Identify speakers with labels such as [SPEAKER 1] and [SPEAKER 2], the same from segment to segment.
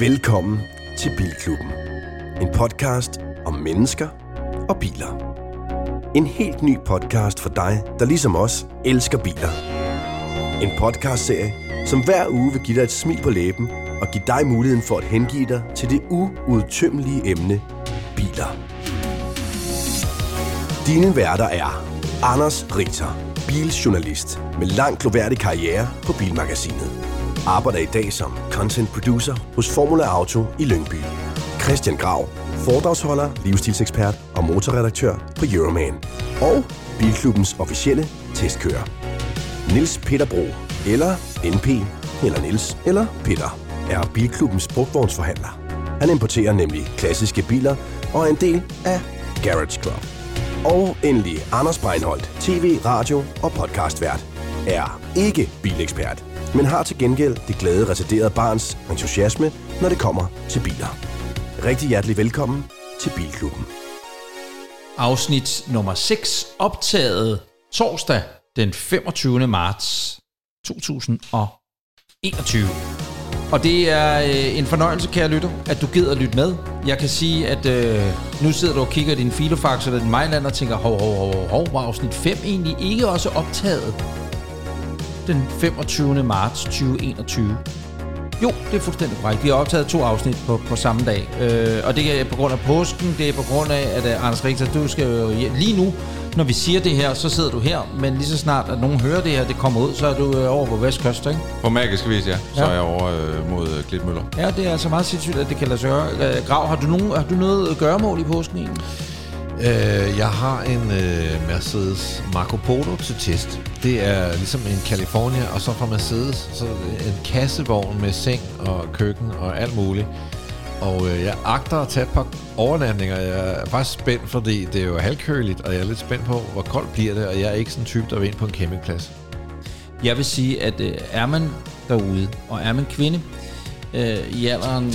[SPEAKER 1] Velkommen til Bilklubben. En podcast om mennesker og biler. En helt ny podcast for dig, der ligesom os elsker biler. En podcastserie, som hver uge vil give dig et smil på læben og give dig muligheden for at hengive dig til det uudtømmelige emne biler. Dine værter er Anders Ritter, biljournalist med lang gloværdig karriere på Bilmagasinet. Arbejder i dag som content producer hos Formula Auto i Lyngby. Christian Grav, foredragsholder, livsstilsekspert og motorredaktør på Euroman. Og Bilklubbens officielle testkører. Nils Peter Bro, eller NP, eller Nils, eller Peter, er Bilklubbens brugtvognsforhandler. Han importerer nemlig klassiske biler og er en del af Garage Club. Og endelig Anders Breinholt, tv, radio og podcastvært, er ikke bilekspert, men har til gengæld det glade retarderede barns entusiasme, når det kommer til biler. Rigtig hjertelig velkommen til Bilklubben.
[SPEAKER 2] afsnit nummer 6, optaget torsdag den 25. marts 2021. Og det er øh, en fornøjelse, kære lytter, at du gider lytte med. Jeg kan sige, at øh, nu sidder du og kigger i din filofax eller din Mejland og tænker, hov, hov, hov, hov, hov, var afsnit 5 egentlig ikke også optaget den 25. marts 2021? Jo, det er fuldstændig korrekt. Vi har optaget to afsnit på, på samme dag. Øh, og det er på grund af påsken, det er på grund af, at uh, Anders Richter, du skal jo lige nu, når vi siger det her, så sidder du her, men lige så snart, at nogen hører det her, det kommer ud, så er du øh, over på Vestkyst, ikke?
[SPEAKER 3] På magisk vis, ja. Så
[SPEAKER 2] Ja.
[SPEAKER 3] er jeg over øh, mod øh, Klitmøller.
[SPEAKER 2] Ja, det er altså meget sindssygt, at det kan lade sig gøre. Øh, Grav, har du, nogen, har du noget gøremål i påsken egentlig?
[SPEAKER 4] Øh, jeg har en øh, Mercedes Marco Polo til test. Det er ligesom en California, og så fra Mercedes så en kassevogn med seng og køkken og alt muligt. Og øh, jeg agter at tage et par overnatninger. Jeg er faktisk spændt, fordi det er jo halvkøligt, og jeg er lidt spændt på, hvor koldt bliver det, og jeg er ikke sådan en type, der vil ind på en campingplads.
[SPEAKER 2] Jeg vil sige, at øh, er man derude, og er man kvinde øh, i alderen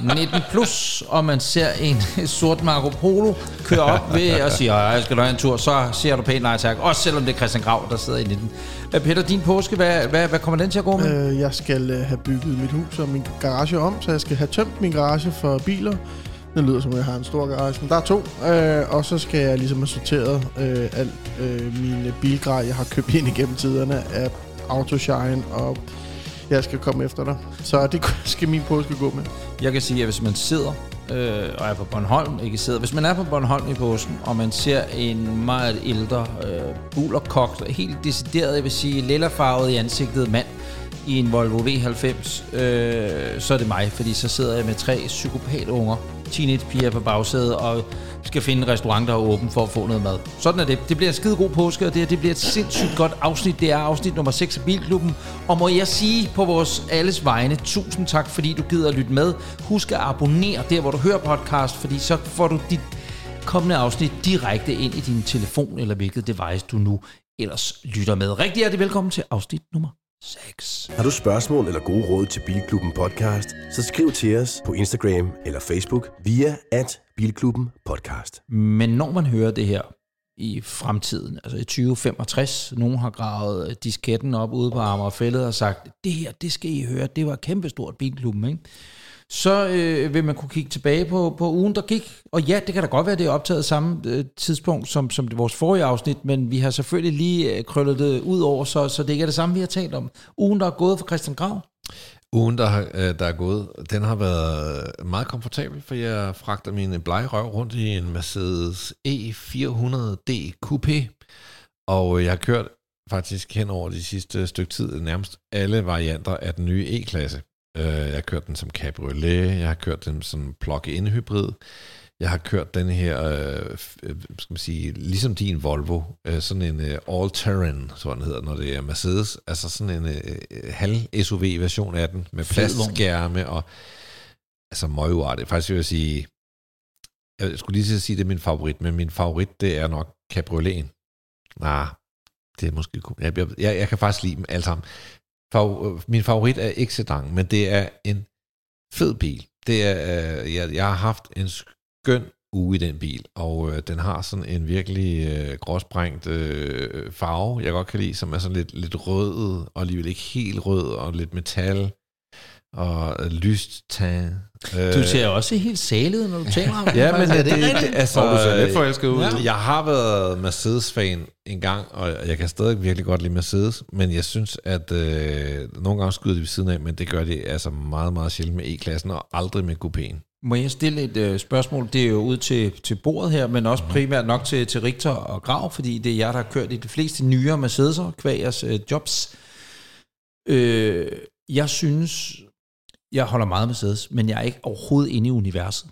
[SPEAKER 2] øh, 19 plus, og man ser en sort Marco Polo køre op ved og siger, "Ej, jeg skal da have en tur, så siger du pænt nej tak. Også selvom det er Christian Grav, der sidder i 19. Øh, Peter, din påske, hvad, hvad, hvad kommer den til at gå med?
[SPEAKER 5] Øh, jeg skal øh, have bygget mit hus og min garage om, så jeg skal have tømt min garage for biler. Det lyder som, at jeg har en stor garage, men der er to. Øh, og så skal jeg ligesom have sorteret øh, alt øh, mine bilgrej, jeg har købt ind igennem tiderne af Autoshine, og jeg skal komme efter dig. Så det skal min påske gå med.
[SPEAKER 2] Jeg kan sige, at hvis man sidder øh, og er på Bornholm, ikke sidder, hvis man er på Bornholm i påsken, og man ser en meget ældre, øh, bullerkogt, helt decideret, jeg vil sige, lillerfarvet i ansigtet mand i en Volvo V90, øh, så er det mig, fordi så sidder jeg med tre psykopatunger, teenagepiger på bagsædet, og skal finde en restaurant, der er åben for at få noget mad. Sådan er det. Det bliver en skide god påske, og det her det bliver et sindssygt godt afsnit. Det er afsnit nummer 6 af Bilklubben. Og må jeg sige på vores alles vegne, tusind tak, fordi du gider at lytte med. Husk at abonnere der, hvor du hører podcast, fordi så får du dit kommende afsnit direkte ind i din telefon, eller hvilket device du nu ellers lytter med. Rigtig hjertelig velkommen til afsnit nummer 6.
[SPEAKER 1] Har du spørgsmål eller gode råd til Bilklubben podcast, så skriv til os på Instagram eller Facebook via at Bilklubben podcast.
[SPEAKER 2] Men når man hører det her i fremtiden, altså i 2065, nogen har gravet disketten op ude på Amagerfællet og sagt, det her, det skal I høre, det var kæmpestort bilklubben, ikke? Så øh, vil man kunne kigge tilbage på, på ugen, der gik. Og ja, det kan da godt være, det er optaget samme øh, tidspunkt som, som det vores forrige afsnit, men vi har selvfølgelig lige øh, krøllet det ud over, så, så det ikke er det samme, vi har talt om. Ugen, der er gået for Christian Grav.
[SPEAKER 4] Ugen, der, har, øh, der er gået, den har været meget komfortabel, for jeg fragter min blegrøv rundt i en Mercedes E400D Coupé, og øh, jeg har kørt faktisk hen over de sidste stykke tid nærmest alle varianter af den nye E-klasse. Øh, Jeg har kørt den som cabriolet, jeg har kørt den som plug-in hybrid, jeg har kørt den her, øh, øh, skal man sige, ligesom din Volvo, øh, sådan en øh, all-terrain, sådan den hedder, når det er Mercedes, altså sådan en øh, halv-SUV-version af den, med plastskærme og altså møguartet. Faktisk vil jeg sige, jeg skulle lige at sige, det er min favorit, men min favorit, det er nok cabrioleten. Nej, det er måske... jeg, jeg, jeg kan faktisk lide dem alle sammen. Fav, øh, min favorit er ikke sedan, men det er en fed bil. Det er, øh, jeg, jeg har haft en skøn uge i den bil, og øh, den har sådan en virkelig øh, gråsprængt øh, farve, jeg godt kan lide, som er sådan lidt, lidt rød, og alligevel ikke helt rød, og lidt metal, og lyst tan. Øh,
[SPEAKER 2] Du ser også helt salet, når du taler om det.
[SPEAKER 4] Ja, men det, det, det, altså,
[SPEAKER 3] Og du ser lidt forelsket ud.
[SPEAKER 4] Ja. Jeg har været Mercedes-fan en gang, og jeg kan stadig virkelig godt lide Mercedes, men jeg synes, at øh, nogle gange skyder de ved siden af, men det gør de altså meget, meget sjældent med E-klassen, og aldrig med coupéen.
[SPEAKER 2] Må jeg stille et øh, spørgsmål? Det er jo ud til, til bordet her, men også primært nok til, til Richter og Grav, fordi det er jer, der har kørt i de fleste nyere Mercedes'er, kvæg jeres øh, jobs. Øh, jeg synes, jeg holder meget Mercedes, men jeg er ikke overhovedet inde i universet.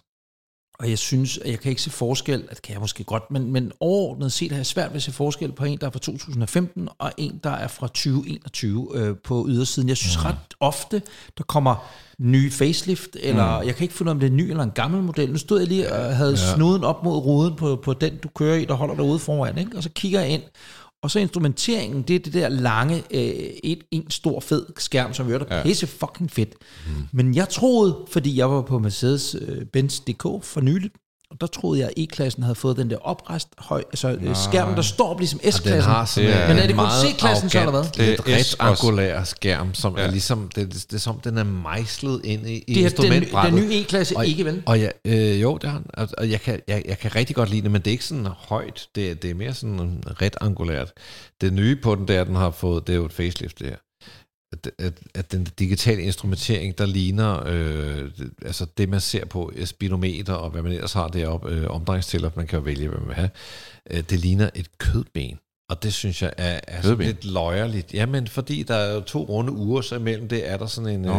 [SPEAKER 2] Og jeg synes, at jeg kan ikke se forskel, at kan jeg måske godt, men, men overordnet set har jeg svært ved at se forskel på en, der er fra 2015, og en, der er fra 2021 øh, på ydersiden. Jeg synes ret ofte, der kommer nye facelift, eller jeg kan ikke finde ud af, om det er en ny eller en gammel model. Nu stod jeg lige og havde ja. snuden op mod ruden på, på den, du kører i, der holder derude foran, ikke? og så kigger jeg ind, og så instrumenteringen, det er det der lange, øh, et, en stor fed skærm, som gør det ja. pisse fucking fedt. Mm. Men jeg troede, fordi jeg var på Mercedes-Benz.dk for nyligt, og der troede jeg, at E-klassen havde fået den der oprest høj, altså Nej. skærmen, der står op ligesom
[SPEAKER 4] Den
[SPEAKER 2] S-klassen.
[SPEAKER 4] har sådan
[SPEAKER 3] Ja.
[SPEAKER 4] en
[SPEAKER 2] Men er det kun C-klassen så, eller hvad?
[SPEAKER 3] Det er
[SPEAKER 4] rektangulær skærm, som ja. Er ligesom, det, det, det er som, den er mejslet ind i, i
[SPEAKER 2] Det er den,
[SPEAKER 4] instrumentbrættet.
[SPEAKER 2] den nye E-klasse
[SPEAKER 4] Og-
[SPEAKER 2] ikke, vel?
[SPEAKER 4] Og ja, øh, jo, det har han. Og, og jeg, kan, jeg, jeg kan rigtig godt lide det, men det er ikke sådan højt. Det, er- det er mere sådan rektangulært. Det nye på den, det er, at den har fået, det er jo et facelift, det her. At, at, at den digitale instrumentering, der ligner øh, altså det, man ser på speedometer og hvad man ellers har deroppe, øh, omdrejningstæller, man kan jo vælge, hvad man vil have, øh, det ligner et kødben. Og det synes jeg er, er sådan lidt løjerligt. Jamen, fordi der er jo to runde uger, så imellem det er der sådan en...
[SPEAKER 3] Nå,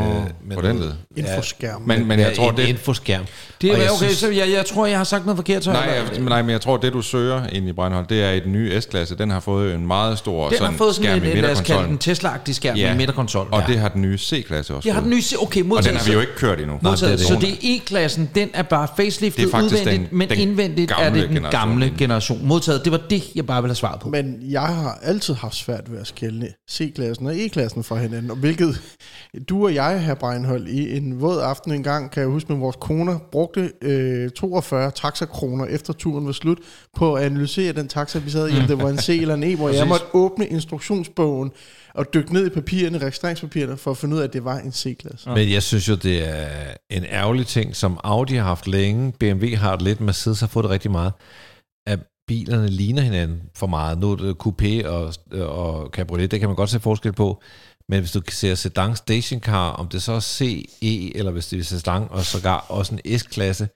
[SPEAKER 4] med
[SPEAKER 3] på den led.
[SPEAKER 5] Infoskærm.
[SPEAKER 3] Men, men jeg tror,
[SPEAKER 4] en
[SPEAKER 3] det...
[SPEAKER 4] infoskærm.
[SPEAKER 2] Det
[SPEAKER 4] Og
[SPEAKER 2] er okay,
[SPEAKER 4] synes-
[SPEAKER 2] så jeg, jeg tror, jeg har sagt noget forkert. Så
[SPEAKER 3] Nej, jeg, nej, men jeg tror, det du søger ind i Breinholt, det er i den nye S-klasse. Den har fået en meget stor
[SPEAKER 2] den
[SPEAKER 3] sådan
[SPEAKER 2] har fået sådan
[SPEAKER 3] skærm
[SPEAKER 2] en,
[SPEAKER 3] i
[SPEAKER 2] en, lad os kalde den
[SPEAKER 3] midterkonsollen.
[SPEAKER 2] Tesla-agtig skærm
[SPEAKER 3] Ja.
[SPEAKER 2] med midterkonsol.
[SPEAKER 3] Og det har den nye C-klasse også
[SPEAKER 2] Jeg har den nye, okay,
[SPEAKER 3] Og
[SPEAKER 2] modtaget.
[SPEAKER 3] den har vi jo ikke kørt endnu.
[SPEAKER 2] Modtaget.
[SPEAKER 4] det
[SPEAKER 2] så
[SPEAKER 4] det.
[SPEAKER 2] det er E-klassen, den er bare faceliftet
[SPEAKER 3] Det
[SPEAKER 2] udvendigt, men indvendigt er det den gamle generation. Modtaget. Det var det, jeg bare ville have svaret på.
[SPEAKER 5] Men jeg har altid haft svært ved at skælne C-klassen og E-klassen fra hinanden, og hvilket du og jeg, her Breinhold, i en våd aften en gang, kan jeg huske med vores koner, brugte øh, 42 taxakroner efter turen var slut, på at analysere den taxa, vi sad i, om det var en C eller en E, hvor jeg måtte åbne instruktionsbogen og dykke ned i papirerne, registreringspapirerne, for at finde ud af, at det var en C-klasse.
[SPEAKER 4] Men jeg synes jo, det er en ærgerlig ting, som Audi har haft længe, BMW har det lidt, Mercedes har fået det rigtig meget, at bilerne ligner hinanden for meget. Nu øh, er det coupé og, øh, og cabriolet, det kan man godt se forskel på, men hvis du ser sedan stationcar, om det så er C, E, eller hvis det er sedan og sågar også en S-klasse,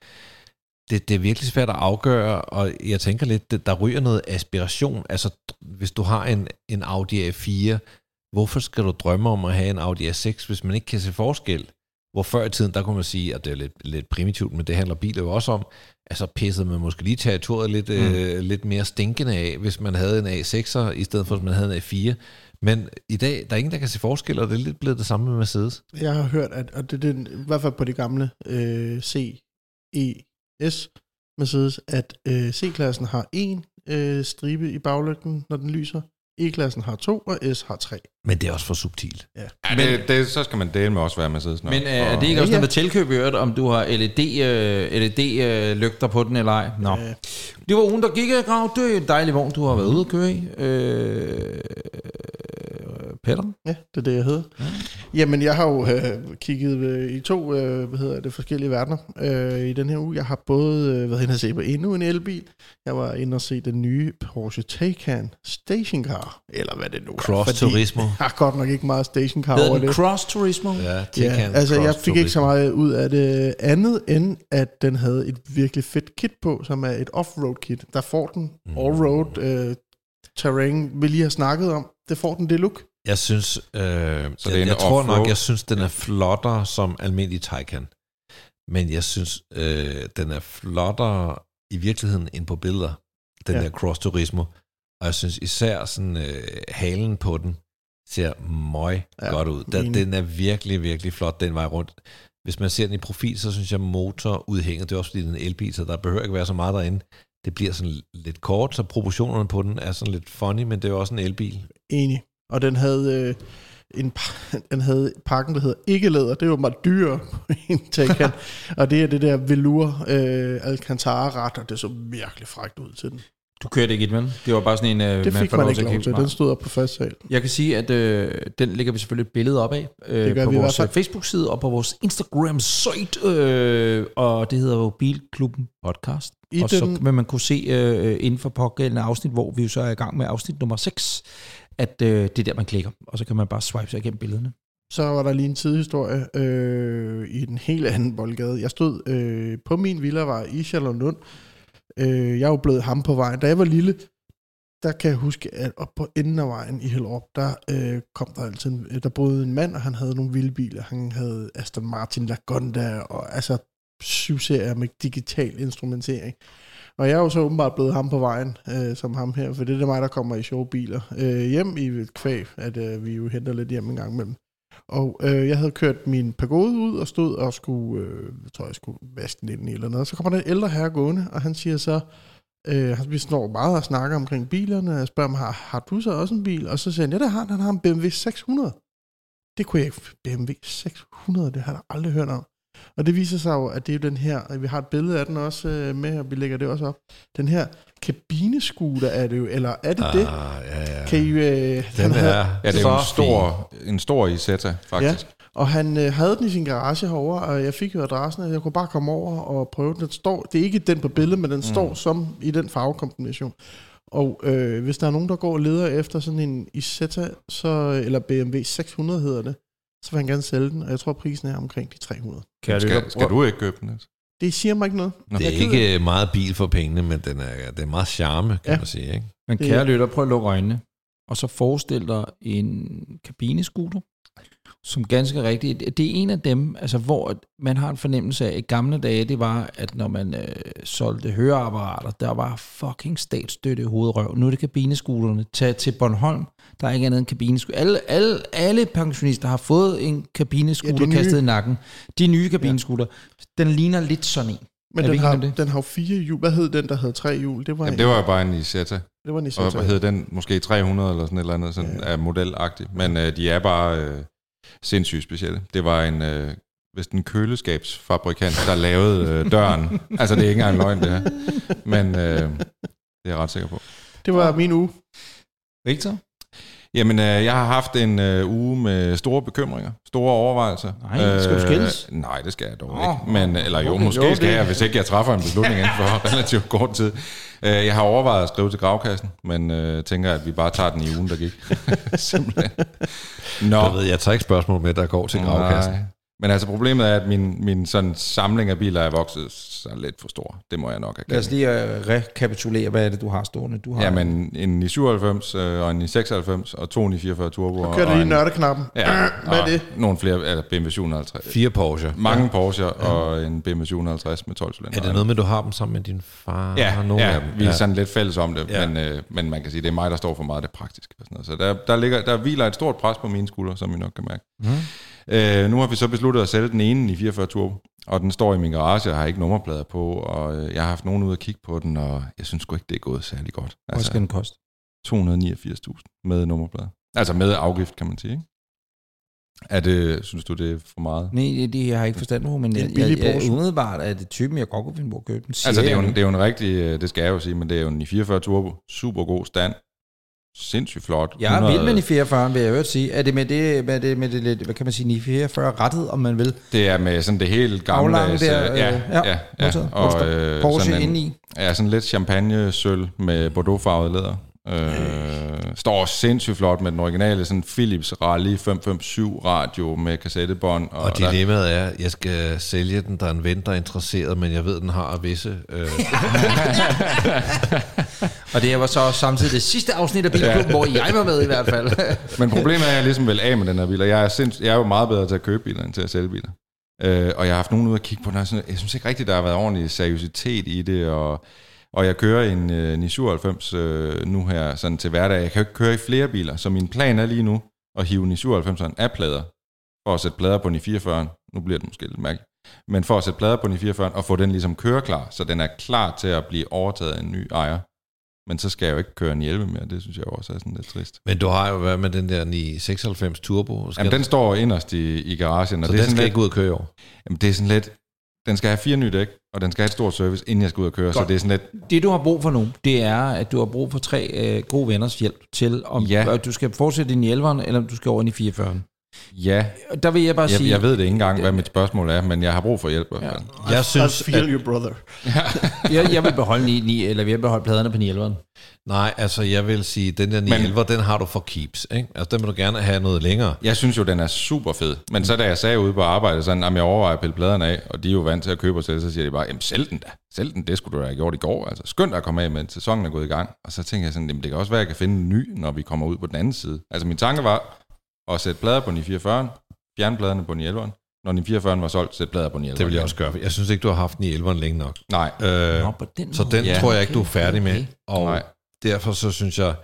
[SPEAKER 4] det, det er virkelig svært at afgøre, og jeg tænker lidt, der ryger noget aspiration. Altså, hvis du har en, en Audi A4, hvorfor skal du drømme om at have en Audi A6, hvis man ikke kan se forskel? Hvor før i tiden, der kunne man sige, at det er lidt, lidt primitivt, men det handler biler jo også om, altså pissede man måske lige territoriet lidt, mm. øh, lidt mere stinkende af, hvis man havde en A6'er, i stedet for, at man havde en A4. Men i dag, der er ingen, der kan se forskel, og det er lidt blevet det samme med Mercedes.
[SPEAKER 5] Jeg har hørt, at, at det, det, i hvert fald på de gamle øh, C, E, S Mercedes, at øh, C-klassen har en øh, stribe i baglygten, når den lyser. E-klassen har to, og S har tre.
[SPEAKER 4] Men det er også for subtilt.
[SPEAKER 3] Ja, det, det, så skal man dele med også være Mercedes. nok.
[SPEAKER 2] Men øh, er det ikke også
[SPEAKER 5] Ja,
[SPEAKER 2] noget med tilkøb i øvrigt, om du har LED, øh, LED-lygter på den eller ej? Nå.
[SPEAKER 5] Øh,
[SPEAKER 2] Det var ugen, der gik, Grav. Det er en dejlig vogn, du har været ude at køre i. Øh, Peter?
[SPEAKER 5] Ja, det er det, jeg hedder. Ja. Jamen, jeg har jo øh, kigget øh, i to øh, hvad hedder det, forskellige verdener øh, i den her uge. Jeg har både øh, været inde og se på endnu en elbil. Jeg var inde og se den nye Porsche Taycan Stationcar, eller hvad det nu er.
[SPEAKER 4] Cross Turismo.
[SPEAKER 5] Jeg har godt nok ikke meget Stationcar over
[SPEAKER 2] den
[SPEAKER 5] det.
[SPEAKER 2] Cross Turismo?
[SPEAKER 4] Ja,
[SPEAKER 5] Ja,
[SPEAKER 4] Taycan
[SPEAKER 5] altså jeg fik ikke så meget ud af det andet, end at den havde et virkelig fedt kit på, som er et off-road kit. Der får den
[SPEAKER 4] Mm.
[SPEAKER 5] all-road øh, terrain, vi lige har snakket om. Det får den det look.
[SPEAKER 4] Jeg synes, øh,
[SPEAKER 3] det er
[SPEAKER 4] jeg,
[SPEAKER 3] en
[SPEAKER 4] jeg tror
[SPEAKER 3] off-road?
[SPEAKER 4] nok, jeg synes, den er flottere som almindelig Taycan. Men jeg synes, øh, den er flottere i virkeligheden end på billeder, den
[SPEAKER 5] Ja.
[SPEAKER 4] der Cross Turismo. Og jeg synes især sådan øh, halen på den ser møg
[SPEAKER 5] Ja,
[SPEAKER 4] godt ud. Den,
[SPEAKER 5] enig.
[SPEAKER 4] den er virkelig, virkelig flot den vej rundt. Hvis man ser den i profil, så synes jeg motorudhænget, det er også fordi den er en elbil, så der behøver ikke være så meget derinde. Det bliver sådan lidt kort, så proportionerne på den er sådan lidt funny, men det er jo også en elbil.
[SPEAKER 5] Enig. Og den havde en, pa- den havde pakken, der hedder ikke læder. Det var meget dyrere på en Taycan. og det er det der velour øh, Alcantara-ret, og det så virkelig frækt ud til den.
[SPEAKER 2] Du kørte ikke i den? Det var bare sådan en, øh,
[SPEAKER 5] Det fik man, ikke lov til. Den stod op på første sal.
[SPEAKER 2] Jeg kan sige, at øh, den lægger vi selvfølgelig et billede op af øh, på
[SPEAKER 5] vi
[SPEAKER 2] vores
[SPEAKER 5] fald.
[SPEAKER 2] Facebook-side og på vores Instagram-site, øh, og det hedder jo Bilklubben Podcast.
[SPEAKER 5] I
[SPEAKER 2] og så
[SPEAKER 5] den-
[SPEAKER 2] vil man kunne se øh, inden for pågældende afsnit, hvor vi jo så er i gang med afsnit nummer 6, at øh, det er der, man klikker, og så kan man bare swipe sig igennem billederne.
[SPEAKER 5] Så var der lige en tidshistorie øh, i en helt anden boldgade. Jeg stod øh, på min villavej i Charlottenlund. Øh, jeg er jo blevet ham på vejen. Da jeg var lille, der kan jeg huske, at op på enden af vejen i Hellerup, der øh, kom der altid, en, øh, der boede en mand, og han havde nogle vilde biler. Han havde Aston Martin Lagonda, og altså syv serier med digital instrumentering. Og jeg er jo så åbenbart blevet ham på vejen, øh, som ham her, for det er det mig, der kommer i sjove biler øh, hjem i et kvæg, at øh, vi jo henter lidt hjem en gang imellem. Og øh, jeg havde kørt min pagode ud og stod og skulle, øh, jeg tror jeg skulle vaske den ind i eller noget. Så kommer der en ældre herre gående, og han siger så, øh, han- vi snor meget og snakker omkring bilerne, og jeg spørger ham, har, har du så også en bil? Og så siger han, ja det har han, han har en BMW 600. Det kunne jeg ikke, BMW 600, det har jeg aldrig hørt om. Og det viser sig jo, at det er jo den her, vi har et billede af den også øh, med, og vi lægger det også op. Den her kabinescooter er det jo, eller er det det?
[SPEAKER 4] Ah, ja, ja.
[SPEAKER 5] Kan I, øh,
[SPEAKER 4] Den
[SPEAKER 5] havde-
[SPEAKER 4] er
[SPEAKER 3] Ja, det er jo en stor, en stor Isetta, faktisk.
[SPEAKER 5] Og han øh, havde den i sin garage herover, og jeg fik jo adressen, og jeg kunne bare komme over og prøve den. den. Står, det er ikke den på billedet, men den mm. står som i den farvekombination. Og øh, hvis der er nogen, der går og leder efter sådan en Isetta, så, eller BMW 600 hedder det, så vil han gerne sælge den, og jeg tror, prisen er omkring de 300.
[SPEAKER 2] Kan
[SPEAKER 3] Skal, skal du ikke købe den? Niels?
[SPEAKER 5] Det siger mig ikke noget.
[SPEAKER 3] Nå.
[SPEAKER 4] Det er ikke meget bil for pengene, men den er, det er meget charme, kan
[SPEAKER 5] Ja.
[SPEAKER 4] man sige. Ikke?
[SPEAKER 2] Men kære lytter, prøv at lukke øjnene, og så forestil dig en kabinescooter, som ganske rigtigt, det er en af dem, altså hvor man har en fornemmelse af, at i gamle dage, det var, at når man øh, solgte høreapparater, der var fucking statsstøtte i hovedrøv. Nu er det kabinescooterne. Tag til Bornholm, der er ikke andet end kabinescooter. Alle, alle, alle pensionister har fået en kabinescooter
[SPEAKER 5] Ja,
[SPEAKER 2] kastet i nakken. De nye kabinescooter, ja. den ligner lidt sådan en.
[SPEAKER 5] Men
[SPEAKER 2] Er
[SPEAKER 5] den har, den har jo fire hjul. Hvad hed den, der havde tre hjul? Det var,
[SPEAKER 3] Jamen,
[SPEAKER 5] en,
[SPEAKER 3] det var jo bare en Isetta.
[SPEAKER 5] det var en
[SPEAKER 3] Og
[SPEAKER 5] Isetta.
[SPEAKER 3] hvad hed den? Måske 300 eller sådan et eller andet, sådan
[SPEAKER 5] Ja.
[SPEAKER 3] ja. er modelagtigt. Men øh, de er bare øh, sindssygt specielle. Det var en, øh, hvis en køleskabsfabrikant, der lavede øh, døren. altså, det er ikke engang løgn, det her. Men øh, det er jeg ret sikker på.
[SPEAKER 5] Det var min uge.
[SPEAKER 2] Victor?
[SPEAKER 3] Jamen, øh, jeg har haft en øh, uge med store bekymringer, store overvejelser.
[SPEAKER 2] Nej, skal du skilles?
[SPEAKER 3] Øh, nej, det skal jeg dog
[SPEAKER 2] Åh,
[SPEAKER 3] ikke. Men, eller jo,
[SPEAKER 2] okay,
[SPEAKER 3] måske
[SPEAKER 5] jo,
[SPEAKER 3] skal
[SPEAKER 5] det-
[SPEAKER 3] jeg, hvis ikke jeg træffer en beslutning inden for relativt kort tid. Øh, jeg har overvejet at skrive til gravkassen, men øh, tænker, at vi bare tager den i ugen, der gik. Simpelthen. Nå.
[SPEAKER 4] Jeg, ved, jeg tager ikke spørgsmål med, der går til gravkassen.
[SPEAKER 3] Nej. Men altså problemet er, at min, min sådan samling af biler er vokset så lidt for stor. Det må jeg nok
[SPEAKER 2] Lad os
[SPEAKER 3] erkende.
[SPEAKER 2] lige uh, rekapitulere, hvad er det, du har stående? Du har
[SPEAKER 3] Jamen, en i 97 øh, og en i 96 og to i 44 Turbo. og,
[SPEAKER 5] Kører
[SPEAKER 3] og
[SPEAKER 5] lige
[SPEAKER 3] en,
[SPEAKER 5] nørdeknappen.
[SPEAKER 3] Ja,
[SPEAKER 5] Hvad er det?
[SPEAKER 3] Nogle flere, eller BMW 750.
[SPEAKER 4] Fire Porsche.
[SPEAKER 3] Mange Porsche og en BMW 750 med 12 cylinder.
[SPEAKER 4] Er det noget med, du har dem sammen med din far?
[SPEAKER 3] Ja,
[SPEAKER 4] Har nogle
[SPEAKER 3] ja
[SPEAKER 4] af dem?
[SPEAKER 3] vi er sådan lidt fælles om det,
[SPEAKER 4] Ja.
[SPEAKER 3] ja. men, øh, men man kan sige, det er mig, der står for meget af det praktiske. Og sådan noget. Så der, der, ligger, der hviler et stort pres på mine skuldre, som I nok kan mærke.
[SPEAKER 4] Mm.
[SPEAKER 3] Øh, nu har vi så besluttet at sælge den ene i 44 Turbo, og den står i min garage, og har ikke nummerplader på, og øh, jeg har haft nogen ud at kigge på den, og jeg synes sgu ikke, det er gået særlig godt.
[SPEAKER 2] Hvad skal den koste?
[SPEAKER 3] 289.000 med nummerplader. Altså med afgift, kan man sige, ikke? Er det, synes du, det er for meget?
[SPEAKER 2] Nej, det, det jeg har jeg ikke forstand på, men
[SPEAKER 5] Det er
[SPEAKER 2] jeg,
[SPEAKER 5] en billig
[SPEAKER 2] jeg, jeg, umiddelbart er det typen, jeg godt kunne finde på at købe den.
[SPEAKER 3] Altså, det er, jo en, det er jo en rigtig, øh, det skal jeg jo sige, men det er jo en i 44 Turbo, super god stand, sindssygt flot.
[SPEAKER 2] Jeg er vild med de 44, vil jeg øvrigt sige. Er det med det, med det, med det lidt, hvad kan man sige, 44 rettet, om man vil?
[SPEAKER 3] Det er med sådan det helt gamle.
[SPEAKER 2] Aflang der, øh,
[SPEAKER 3] ja,
[SPEAKER 2] ja,
[SPEAKER 3] ja, ja,
[SPEAKER 2] modtaget.
[SPEAKER 3] og øh,
[SPEAKER 2] Porsche
[SPEAKER 3] sådan en,
[SPEAKER 2] indeni.
[SPEAKER 3] Ja, sådan lidt champagne-sølv med bordeauxfarvet læder. Øh, står sindssygt flot med den originale sådan Philips Rally 557 radio med kassettebånd. Og,
[SPEAKER 4] Og
[SPEAKER 3] der,
[SPEAKER 4] dilemmaet er, at jeg skal sælge den, der er en ven, der er interesseret, men jeg ved, den har visse... Øh,
[SPEAKER 2] Og det her var så samtidig det sidste afsnit af Bilklubben, hvor jeg var med i hvert fald.
[SPEAKER 3] Men problemet er, at jeg ligesom vil af med den her bil, og jeg er, sinds, jeg er jo meget bedre til at købe biler, end til at sælge biler. Øh, og jeg har haft nogen ud at kigge på den, og sådan, jeg synes ikke rigtigt, der har været ordentlig seriøsitet i det, og, og jeg kører en, øh, en i 97 øh, nu her sådan til hverdag. Jeg kan jo ikke køre i flere biler, så min plan er lige nu at hive en i 97'eren af plader, for at sætte plader på en i 44'eren. Nu bliver det måske lidt mærkeligt. Men for at sætte plader på en i 44'eren, og få den ligesom køreklar, så den er klar til at blive overtaget af en ny ejer. Men så skal jeg jo ikke køre en 11 mere, det synes jeg også er sådan lidt trist.
[SPEAKER 4] Men du har jo været med den der 996 Turbo. Skal
[SPEAKER 3] Jamen, den står inderst i, i garagen, og
[SPEAKER 4] så
[SPEAKER 3] det er
[SPEAKER 4] den
[SPEAKER 3] sådan
[SPEAKER 4] skal
[SPEAKER 3] lidt,
[SPEAKER 4] ikke ud og køre i år.
[SPEAKER 3] jamen, det er sådan lidt, den skal have fire nye dæk, og den skal have et stort service, inden jeg skal ud og køre, så
[SPEAKER 2] Godt.
[SPEAKER 3] det er sådan lidt,
[SPEAKER 2] Det, du har brug for nu, det er, at du har brug for tre øh, gode venners hjælp til, om
[SPEAKER 3] Ja.
[SPEAKER 2] ja. du skal fortsætte ind i 11'eren, eller om du skal over ind i 44'eren.
[SPEAKER 3] Ja,
[SPEAKER 2] Der vil jeg bare
[SPEAKER 3] jeg,
[SPEAKER 2] sige...
[SPEAKER 3] jeg ved det ikke engang, hvad mit spørgsmål er, men jeg har brug for hjælp i fald.
[SPEAKER 4] Jeg
[SPEAKER 5] I
[SPEAKER 4] synes,
[SPEAKER 5] feel
[SPEAKER 4] at,
[SPEAKER 5] you, brother.
[SPEAKER 2] jeg, jeg vil beholde, 9, 9, eller vi vil beholde pladerne på 911'eren.
[SPEAKER 4] nej, altså jeg vil sige, den der 911, den har du for keeps. Ikke? Altså den vil du gerne have noget længere.
[SPEAKER 3] Jeg synes jo, den er super fed. Men så da jeg sagde ude på arbejde, sådan, at jeg overvejer at pille pladerne af, og de er jo vant til at købe og sælge, så siger de bare, jamen sælg den da. Sælg den, det skulle du have gjort i går. Altså dig at komme af med, sæsonen er gået i gang. Og så tænker jeg sådan, jamen det kan også være, at jeg kan finde en ny, når vi kommer ud på den anden side. Altså min tanke var at sætte plader på 944, fjerne pladerne på 911. Når 944 var solgt, sætte plader på 911.
[SPEAKER 4] Det vil jeg også gøre. Jeg synes ikke, du har haft 911 længe nok.
[SPEAKER 3] Nej,
[SPEAKER 4] Øh,
[SPEAKER 2] Nå, på den
[SPEAKER 4] så
[SPEAKER 2] måde.
[SPEAKER 4] den
[SPEAKER 3] Ja.
[SPEAKER 4] tror jeg ikke, du er
[SPEAKER 2] Okay,
[SPEAKER 4] færdig med.
[SPEAKER 2] okay.
[SPEAKER 4] Og
[SPEAKER 3] Nej.
[SPEAKER 4] derfor så synes jeg,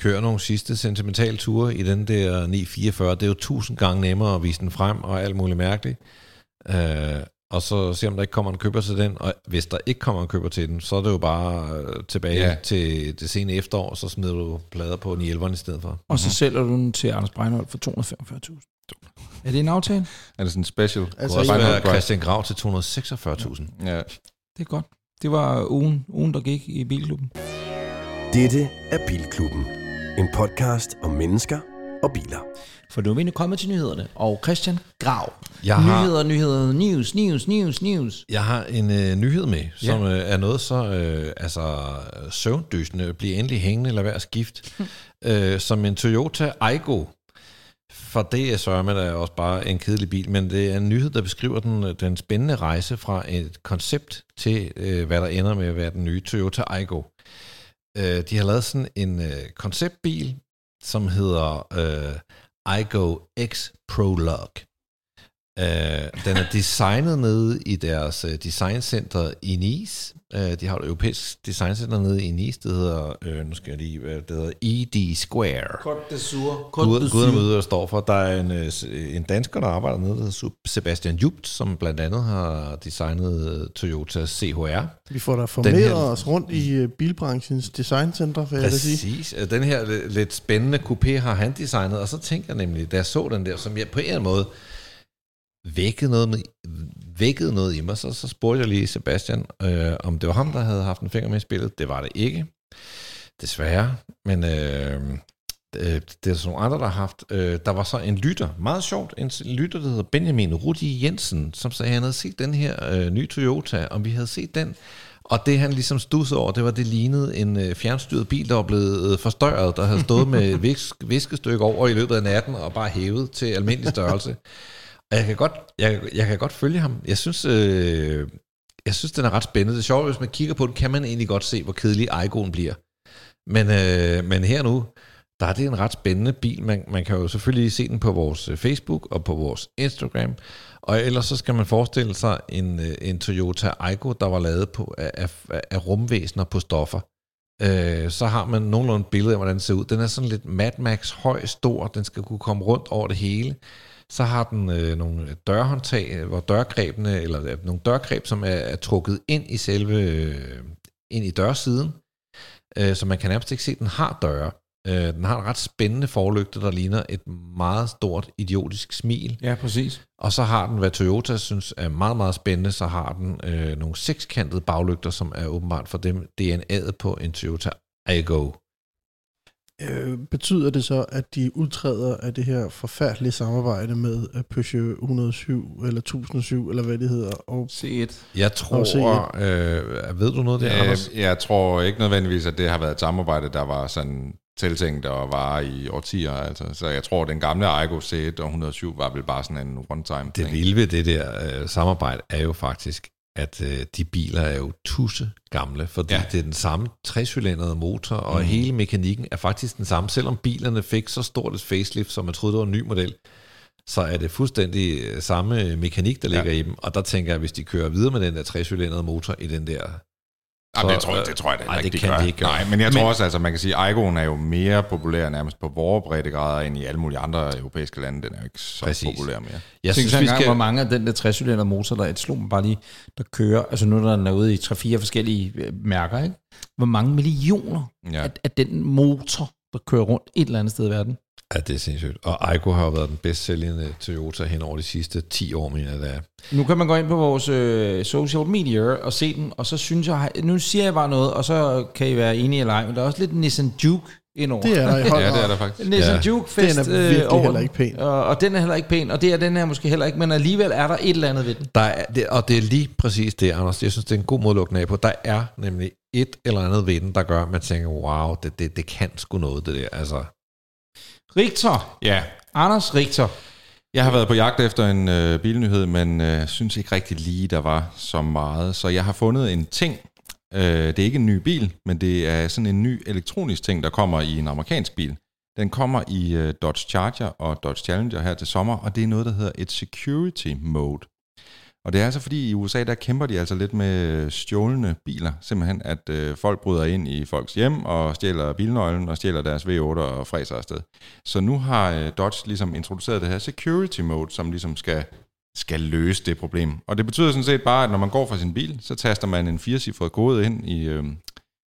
[SPEAKER 4] kør nogle sidste sentimentale ture i den der 944. Det er jo tusind gange nemmere at vise den frem og alt muligt mærkeligt. Øh, og så se om der ikke kommer en køber til den. Og hvis der ikke kommer en køber til den, så er det jo bare øh, tilbage
[SPEAKER 3] Ja.
[SPEAKER 4] ja. til det sene efterår, og så smider du plader på 911 i stedet for.
[SPEAKER 2] Og så sælger du den til Anders Breinholt for 245.000. Er det en aftale?
[SPEAKER 3] er det sådan en special?
[SPEAKER 4] Det
[SPEAKER 5] Altså,
[SPEAKER 4] kunne også være. Christian Grav til 246.000.
[SPEAKER 3] Ja.
[SPEAKER 2] Det er godt. Det var ugen, ugen der gik i Bilklubben.
[SPEAKER 1] Dette er Bilklubben. En podcast om mennesker og biler.
[SPEAKER 2] For nu er vi nu kommet til nyhederne. Og Christian Grav.
[SPEAKER 4] Jeg har-
[SPEAKER 2] Nyheder, nyheder, news, news, news, news.
[SPEAKER 4] Jeg har en øh, nyhed med, som øh, er noget så øh, altså, søvndysende, bliver endelig hængende, være at skifte, øh, som en Toyota Aygo. For det er sørme, der er også bare en kedelig bil, men det er en nyhed, der beskriver den, den spændende rejse fra et koncept til, øh, hvad der ender med at være den nye Toyota Aygo. Øh, de har lavet sådan en øh, konceptbil, som hedder øh, iGo X Prologue. Uh, den er designet nede i deres uh, designcenter i Nice. Uh, de har et europæisk designcenter nede i Nice, det hedder, uh, nu skal jeg lige, hvad det hedder, ED Square.
[SPEAKER 2] Côte d'Azur.
[SPEAKER 4] Gud, Gud ved, hvad står for. Der er en, øh, s- en dansker, der arbejder nede, der hedder Sebastian Jupt, som blandt andet har designet øh, Toyota CHR.
[SPEAKER 5] Vi får da formeret
[SPEAKER 4] her-
[SPEAKER 5] os rundt i øh, bilbranchens designcenter, vil jeg da sige.
[SPEAKER 4] Præcis. Øh, Den her li- lidt spændende coupé har han designet, og så tænker jeg nemlig, da jeg så den der, som jeg på en eller anden måde vækkede noget, med, vækkede noget i mig, så, så spurgte jeg lige Sebastian, øh, om det var ham, der havde haft en finger med i spillet. Det var det ikke, desværre. Men øh, øh det er så nogle andre, der har haft. Øh, der var så en lytter, meget sjovt, en lytter, der hedder Benjamin Rudi Jensen, som sagde, at han havde set den her øh, nye Toyota, om vi havde set den. Og det han ligesom stussede over, det var, det lignede en øh, fjernstyret bil, der var blevet øh, forstørret, der havde stået med et visk, viskestykke over i løbet af natten, og bare hævet til almindelig størrelse. Og jeg kan godt, jeg, jeg kan godt følge ham. Jeg synes, øh, jeg synes, den er ret spændende. Det er sjovt, hvis man kigger på den, kan man egentlig godt se, hvor kedelig Aigoen bliver. Men, øh, men her nu, der er det en ret spændende bil. Man, man kan jo selvfølgelig se den på vores øh, Facebook og på vores Instagram. Og ellers så skal man forestille sig en, øh, en Toyota Aygo, der var lavet på, af, af, af rumvæsener på stoffer. Øh, så har man nogenlunde et billede af, hvordan den ser ud. Den er sådan lidt Mad Max høj, stor. Den skal kunne komme rundt over det hele. Så har den øh, nogle dørhåndtag, øh, hvor dørgrebene, eller nogle dørgreb, som er, er trukket ind i selve, øh, ind i dørsiden, øh, så man kan nærmest ikke se, at den har døre. Øh, den har en ret spændende forlygte, der ligner et meget stort idiotisk smil.
[SPEAKER 2] Ja, præcis.
[SPEAKER 4] Og så har den, hvad Toyota synes er meget, meget spændende, så har den øh, nogle sekskantede baglygter, som er åbenbart for dem DNA'et på en Toyota Aygo.
[SPEAKER 5] Øh, betyder det så, at de udtræder af det her forfærdelige samarbejde med øh, Peugeot 107, eller 1007, eller hvad det hedder, og
[SPEAKER 2] C1.
[SPEAKER 4] Jeg tror, øh, ved du noget der,
[SPEAKER 3] Øh,
[SPEAKER 4] Anders?
[SPEAKER 3] jeg tror ikke nødvendigvis, at det har været et samarbejde, der var sådan tiltænkt og var i årtier. Altså. Så jeg tror, at den gamle Aygo C1 og 107 var vel bare sådan en one-time
[SPEAKER 4] Det
[SPEAKER 3] ting.
[SPEAKER 4] vilde ved det der øh, samarbejde er jo faktisk, at øh, de biler er jo tusse gamle, fordi ja. Det er den samme trecylindrede motor, og mm. hele mekanikken er faktisk den samme. Selvom bilerne fik så stort et facelift, som man troede, det var en ny model, så er det fuldstændig øh, samme mekanik, der ligger
[SPEAKER 3] Ja.
[SPEAKER 4] i dem. Og der tænker jeg, hvis de kører videre med den der trecylindrede motor i den der
[SPEAKER 3] Jamen,
[SPEAKER 4] Så,
[SPEAKER 3] det, tror, jeg-
[SPEAKER 4] øh,
[SPEAKER 3] det tror jeg da
[SPEAKER 4] nej,
[SPEAKER 3] ikke,
[SPEAKER 4] det
[SPEAKER 3] de
[SPEAKER 4] kan
[SPEAKER 3] gør.
[SPEAKER 4] de ikke gøre.
[SPEAKER 3] Nej, men jeg tror også, altså, man kan sige, at Igoen er jo mere populær nærmest på vores breddegrader end i alle mulige andre europæiske lande. Den er jo ikke så
[SPEAKER 4] Præcis.
[SPEAKER 3] populær mere.
[SPEAKER 4] Jeg
[SPEAKER 2] synes,
[SPEAKER 4] synes, vi
[SPEAKER 2] skal...
[SPEAKER 4] skal...
[SPEAKER 2] hvor mange af den der 60 motor, der et slog bare lige, der kører, altså nu den er ude i 3-4 forskellige øh, mærker, ikke? hvor mange millioner
[SPEAKER 3] ja.
[SPEAKER 2] af, af den motor, der kører rundt et eller andet sted i verden.
[SPEAKER 4] Ja, det er sindssygt. Og Aygo har jo været den bedst sælgende Toyota hen over de sidste 10 år, mener jeg, det er.
[SPEAKER 2] Nu kan man gå ind på vores øh, social media og se den, og så synes jeg, nu siger jeg bare noget, og så kan I være enige eller ej, men der er også lidt Nissan Juke indover.
[SPEAKER 5] Det er der i
[SPEAKER 3] Ja, det er der faktisk.
[SPEAKER 2] Nissan
[SPEAKER 4] Ja.
[SPEAKER 2] Juke fest
[SPEAKER 5] Den er virkelig
[SPEAKER 2] over
[SPEAKER 5] heller ikke pæn.
[SPEAKER 2] Og, og den er heller ikke pæn, og det er den her måske heller ikke, men alligevel er der et eller andet ved den.
[SPEAKER 4] Der er, det, og det er lige præcis det, Anders. Jeg synes, det er en god måde at lukke den af på. Der er nemlig et eller andet ved den, der gør, at man tænker, wow, det, det, det kan sgu noget, det der. Altså,
[SPEAKER 2] Richter.
[SPEAKER 3] Ja,
[SPEAKER 2] Anders Richter.
[SPEAKER 3] Jeg har været på jagt efter en øh, bilnyhed, men øh, synes ikke rigtig lige, der var så meget. Så jeg har fundet en ting. Øh, det er ikke en ny bil, men det er sådan en ny elektronisk ting, der kommer i en amerikansk bil. Den kommer i øh, Dodge Charger og Dodge Challenger her til sommer, og det er noget, der hedder et security mode. Og det er altså fordi i USA, der kæmper de altså lidt med stjålne biler. Simpelthen, at øh, folk bryder ind i folks hjem og stjæler bilnøglen og stjæler deres V8 og fræser afsted. Så nu har øh, Dodge ligesom introduceret det her security mode, som ligesom skal, skal løse det problem. Og det betyder sådan set bare, at når man går fra sin bil, så taster man en firecifret kode ind i øh,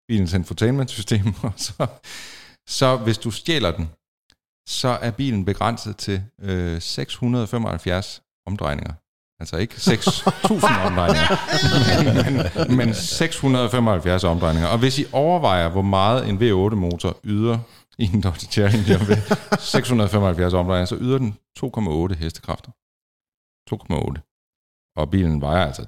[SPEAKER 3] bilens infotainment-system, og så, så hvis du stjæler den, så er bilen begrænset til øh, 675 omdrejninger. Altså ikke 6.000 omdrejninger, men, men, men 675 omdrejninger. Og hvis I overvejer, hvor meget en V8-motor yder i en Dodge Challenger ved 675 omdrejninger, så yder den 2,8 hestekræfter. 2,8. Og bilen vejer altså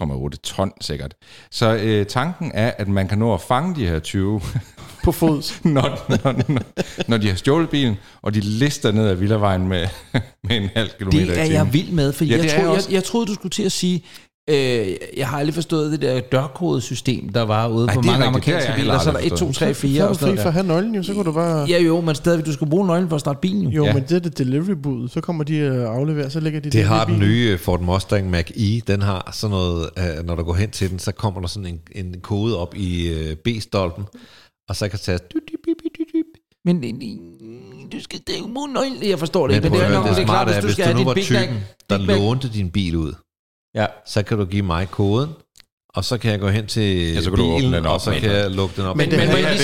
[SPEAKER 3] 2,8 ton sikkert. Så øh, tanken er, at man kan nå at fange de her 20
[SPEAKER 5] På fods.
[SPEAKER 3] når, når, når, når de har stjålet bilen, og de lister ned ad Villavejen med, med en halv kilometer
[SPEAKER 2] Det er jeg vild med, for
[SPEAKER 3] Ja,
[SPEAKER 2] jeg, troede, jeg, jeg troede, du skulle til at sige, øh, jeg har aldrig forstået det der dørkodesystem, der var ude
[SPEAKER 3] Nej,
[SPEAKER 2] på
[SPEAKER 3] det
[SPEAKER 2] mange
[SPEAKER 3] rigtigt. Det
[SPEAKER 2] amerikanske biler. Så er der
[SPEAKER 3] aldrig
[SPEAKER 2] 1, 2, 3,
[SPEAKER 5] Så
[SPEAKER 2] 4
[SPEAKER 5] er
[SPEAKER 2] og
[SPEAKER 5] du
[SPEAKER 2] sådan noget
[SPEAKER 5] for at have nøglen, jo. Så kunne du bare...
[SPEAKER 2] Ja jo, men stadigvæk, du skal bruge nøglen for at starte bilen jo.
[SPEAKER 5] Jo,
[SPEAKER 4] Ja.
[SPEAKER 5] men det er det delivery bud. Så kommer de og afleverer, så lægger de
[SPEAKER 4] det
[SPEAKER 5] i
[SPEAKER 4] har den nye Ford Mustang Mach-E. Den har sådan noget, øh, når du går hen til den, så kommer der sådan en, en kode op i øh, B-stolpen, og så kan tage...
[SPEAKER 2] Men øh, du skal det er jo bruge nøglen. Jeg forstår det
[SPEAKER 4] Men,
[SPEAKER 2] ikke, men det er nok,
[SPEAKER 4] det
[SPEAKER 2] det er klart, hvis du skal have
[SPEAKER 4] var
[SPEAKER 2] Big Mac.
[SPEAKER 4] der
[SPEAKER 2] Mac.
[SPEAKER 4] lånte din bil ud,
[SPEAKER 2] Ja.
[SPEAKER 4] så kan du give mig koden, og så kan jeg gå hen til
[SPEAKER 3] Ja, så kan du åbne
[SPEAKER 4] bilen,
[SPEAKER 3] den op,
[SPEAKER 4] og så
[SPEAKER 3] men-
[SPEAKER 4] kan jeg lukke den op.
[SPEAKER 2] Men, men
[SPEAKER 5] her-
[SPEAKER 2] må jeg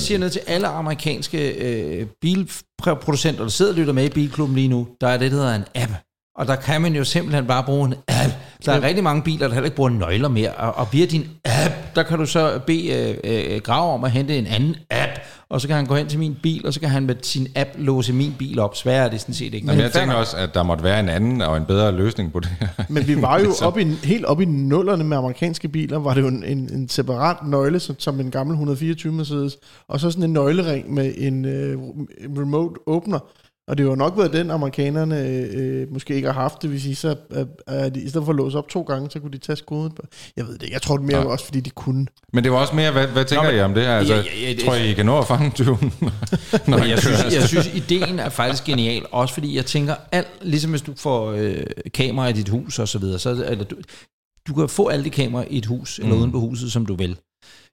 [SPEAKER 2] sige noget
[SPEAKER 3] noget
[SPEAKER 2] til alle amerikanske øh, bilproducenter, der sidder og lytter med i Bilklubben lige nu. Der er det, der hedder en app. Og der kan man jo simpelthen bare bruge en app. Der er rigtig mange biler, der heller ikke bruger nøgler mere. Og, og via din app, der kan du så bede øh, øh, Grav om at hente en anden app. Og så kan han gå hen til min bil, og så kan han med sin app låse min bil op. Sværere er det sådan set ikke.
[SPEAKER 3] Jamen, jeg
[SPEAKER 2] fair
[SPEAKER 3] tænker også, at der måtte være en anden og en bedre løsning på det her.
[SPEAKER 5] Men vi var jo
[SPEAKER 3] Ligesom-
[SPEAKER 5] op i, helt oppe i nullerne med amerikanske biler, var det jo en, en, en separat nøgle, som, som en gammel 124 Mercedes, og så sådan en nøglering med en øh, remote åbner. Og det har jo nok været den, amerikanerne øh, måske ikke har haft det, hvis I så, at, at de, i stedet for at låse op to gange, så kunne de tage skoden. på- Jeg ved det jeg tror det mere
[SPEAKER 3] Ja.
[SPEAKER 5] også, fordi de kunne.
[SPEAKER 3] Men det var også mere, hvad, hvad tænker
[SPEAKER 2] Nå, men-
[SPEAKER 3] I om det her? Altså,
[SPEAKER 2] Ja, ja, ja, det-
[SPEAKER 3] tror I, I kan nå at fange tyven? han
[SPEAKER 2] jeg synes, jeg synes, ideen er faktisk genial. Også fordi jeg tænker, alt, ligesom hvis du får øh, kamera i dit hus og så videre, så, eller du, du kan få alle de kameraer i et hus, eller
[SPEAKER 3] Mm.
[SPEAKER 2] uden på huset, som du vil.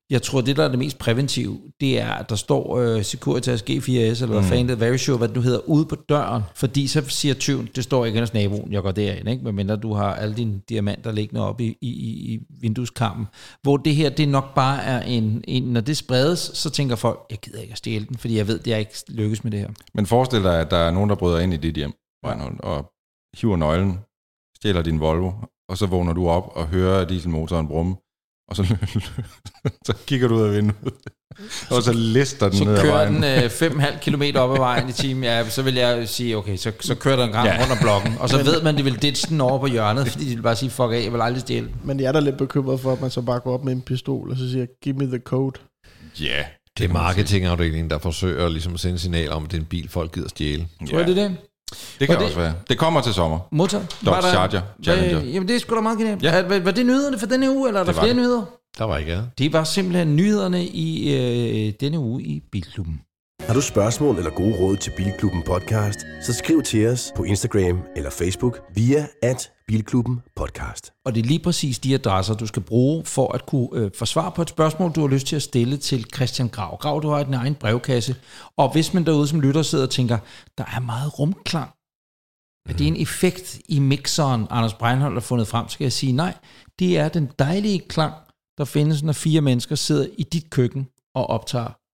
[SPEAKER 2] Jeg tror, det der er det mest præventive, det er, at der står øh, Securitas G4S, eller hvad
[SPEAKER 3] Mm.
[SPEAKER 2] fanden det er, Very Sure, hvad det nu hedder, ude på døren. Fordi så siger tyven, det står ikke hos naboen, jeg går derind, ikke? medmindre du har alle dine diamanter liggende op i, i, i vindueskarmen. Hvor det her, det nok bare er en, en, når det spredes, så tænker folk, jeg gider ikke at stjæle den, fordi jeg ved, at jeg ikke lykkes med det her.
[SPEAKER 3] Men forestil dig, at der er nogen, der bryder ind i dit hjem, Reinhold, og hiver nøglen, stjæler din Volvo, og så vågner du op og hører dieselmotoren brumme, og så, så kigger du ud af vinduet, og så lister den
[SPEAKER 2] Så
[SPEAKER 3] ned ad
[SPEAKER 2] kører
[SPEAKER 3] vejen.
[SPEAKER 2] den øh, 5,5 km op ad vejen i timen, ja, så vil jeg sige, okay, så, så kører der en gang
[SPEAKER 3] Ja.
[SPEAKER 2] ja. rundt om blokken, og så ved man, de vil ditche den over på hjørnet, fordi de vil bare sige, fuck af, jeg vil aldrig stjæle den.
[SPEAKER 5] Men jeg er da lidt bekymret for, at man så bare går op med en pistol, og så siger, give me the code.
[SPEAKER 3] Ja,
[SPEAKER 4] Det er marketingafdelingen, der forsøger ligesom at sende signaler om, at det er en bil, folk gider stjæle.
[SPEAKER 2] Tror jeg, det er det?
[SPEAKER 3] Det kan
[SPEAKER 2] det-
[SPEAKER 3] også være. Det kommer til sommer.
[SPEAKER 2] Motor?
[SPEAKER 3] Dodge Charger, Challenger.
[SPEAKER 2] Hvad, jamen, det er sgu da meget genialt.
[SPEAKER 3] Ja.
[SPEAKER 2] Var, var det nyhederne for denne uge, eller er der flere
[SPEAKER 3] det.
[SPEAKER 2] nyheder?
[SPEAKER 4] Der var ikke andet.
[SPEAKER 2] Det var simpelthen nyhederne i øh, denne uge i Bilklubben.
[SPEAKER 1] Har du spørgsmål eller gode råd til Bilklubben Podcast, så skriv til os på Instagram eller Facebook via at Bilklubben Podcast.
[SPEAKER 2] Og det er lige præcis de adresser, du skal bruge for at kunne øh, få svar på et spørgsmål, du har lyst til at stille til Christian Grav. Grav, du har din egen brevkasse. Og hvis man derude som lytter sidder og tænker, der er meget rumklang, er det en effekt i mixeren, Anders Breinholt har fundet frem, skal jeg sige nej. Det er den dejlige klang, der findes, når fire mennesker sidder i dit køkken og optager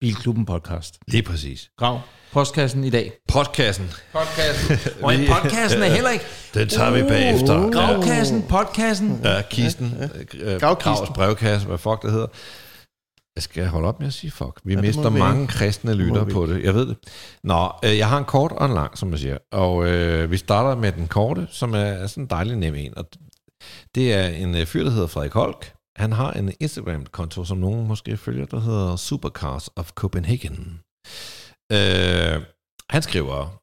[SPEAKER 2] Bilklubben podcast.
[SPEAKER 4] Lige præcis.
[SPEAKER 2] Grav, postkassen i dag.
[SPEAKER 4] Podcasten,
[SPEAKER 2] Podcasten. Og en podcasten er heller ikke...
[SPEAKER 4] den tager vi bagefter.
[SPEAKER 2] Uh, Gravkassen, podkassen.
[SPEAKER 4] Ja, kisten. Øh,
[SPEAKER 5] Gravkisten.
[SPEAKER 4] Gravs brevkasse, hvad fuck det hedder. Jeg skal holde op med at sige fuck. Vi
[SPEAKER 5] Ja,
[SPEAKER 4] ja, mister
[SPEAKER 5] vi
[SPEAKER 4] mange
[SPEAKER 5] ikke.
[SPEAKER 4] kristne lytter på det. Jeg ved det. Nå, øh, jeg har en kort og en lang, som jeg siger. Og øh, vi starter med den korte, som er, er sådan en dejlig nem en. Og det er en øh, fyr, der hedder Frederik Holk. Han har en Instagram-konto, som nogen måske følger, der hedder Supercars of Copenhagen. Øh, han skriver,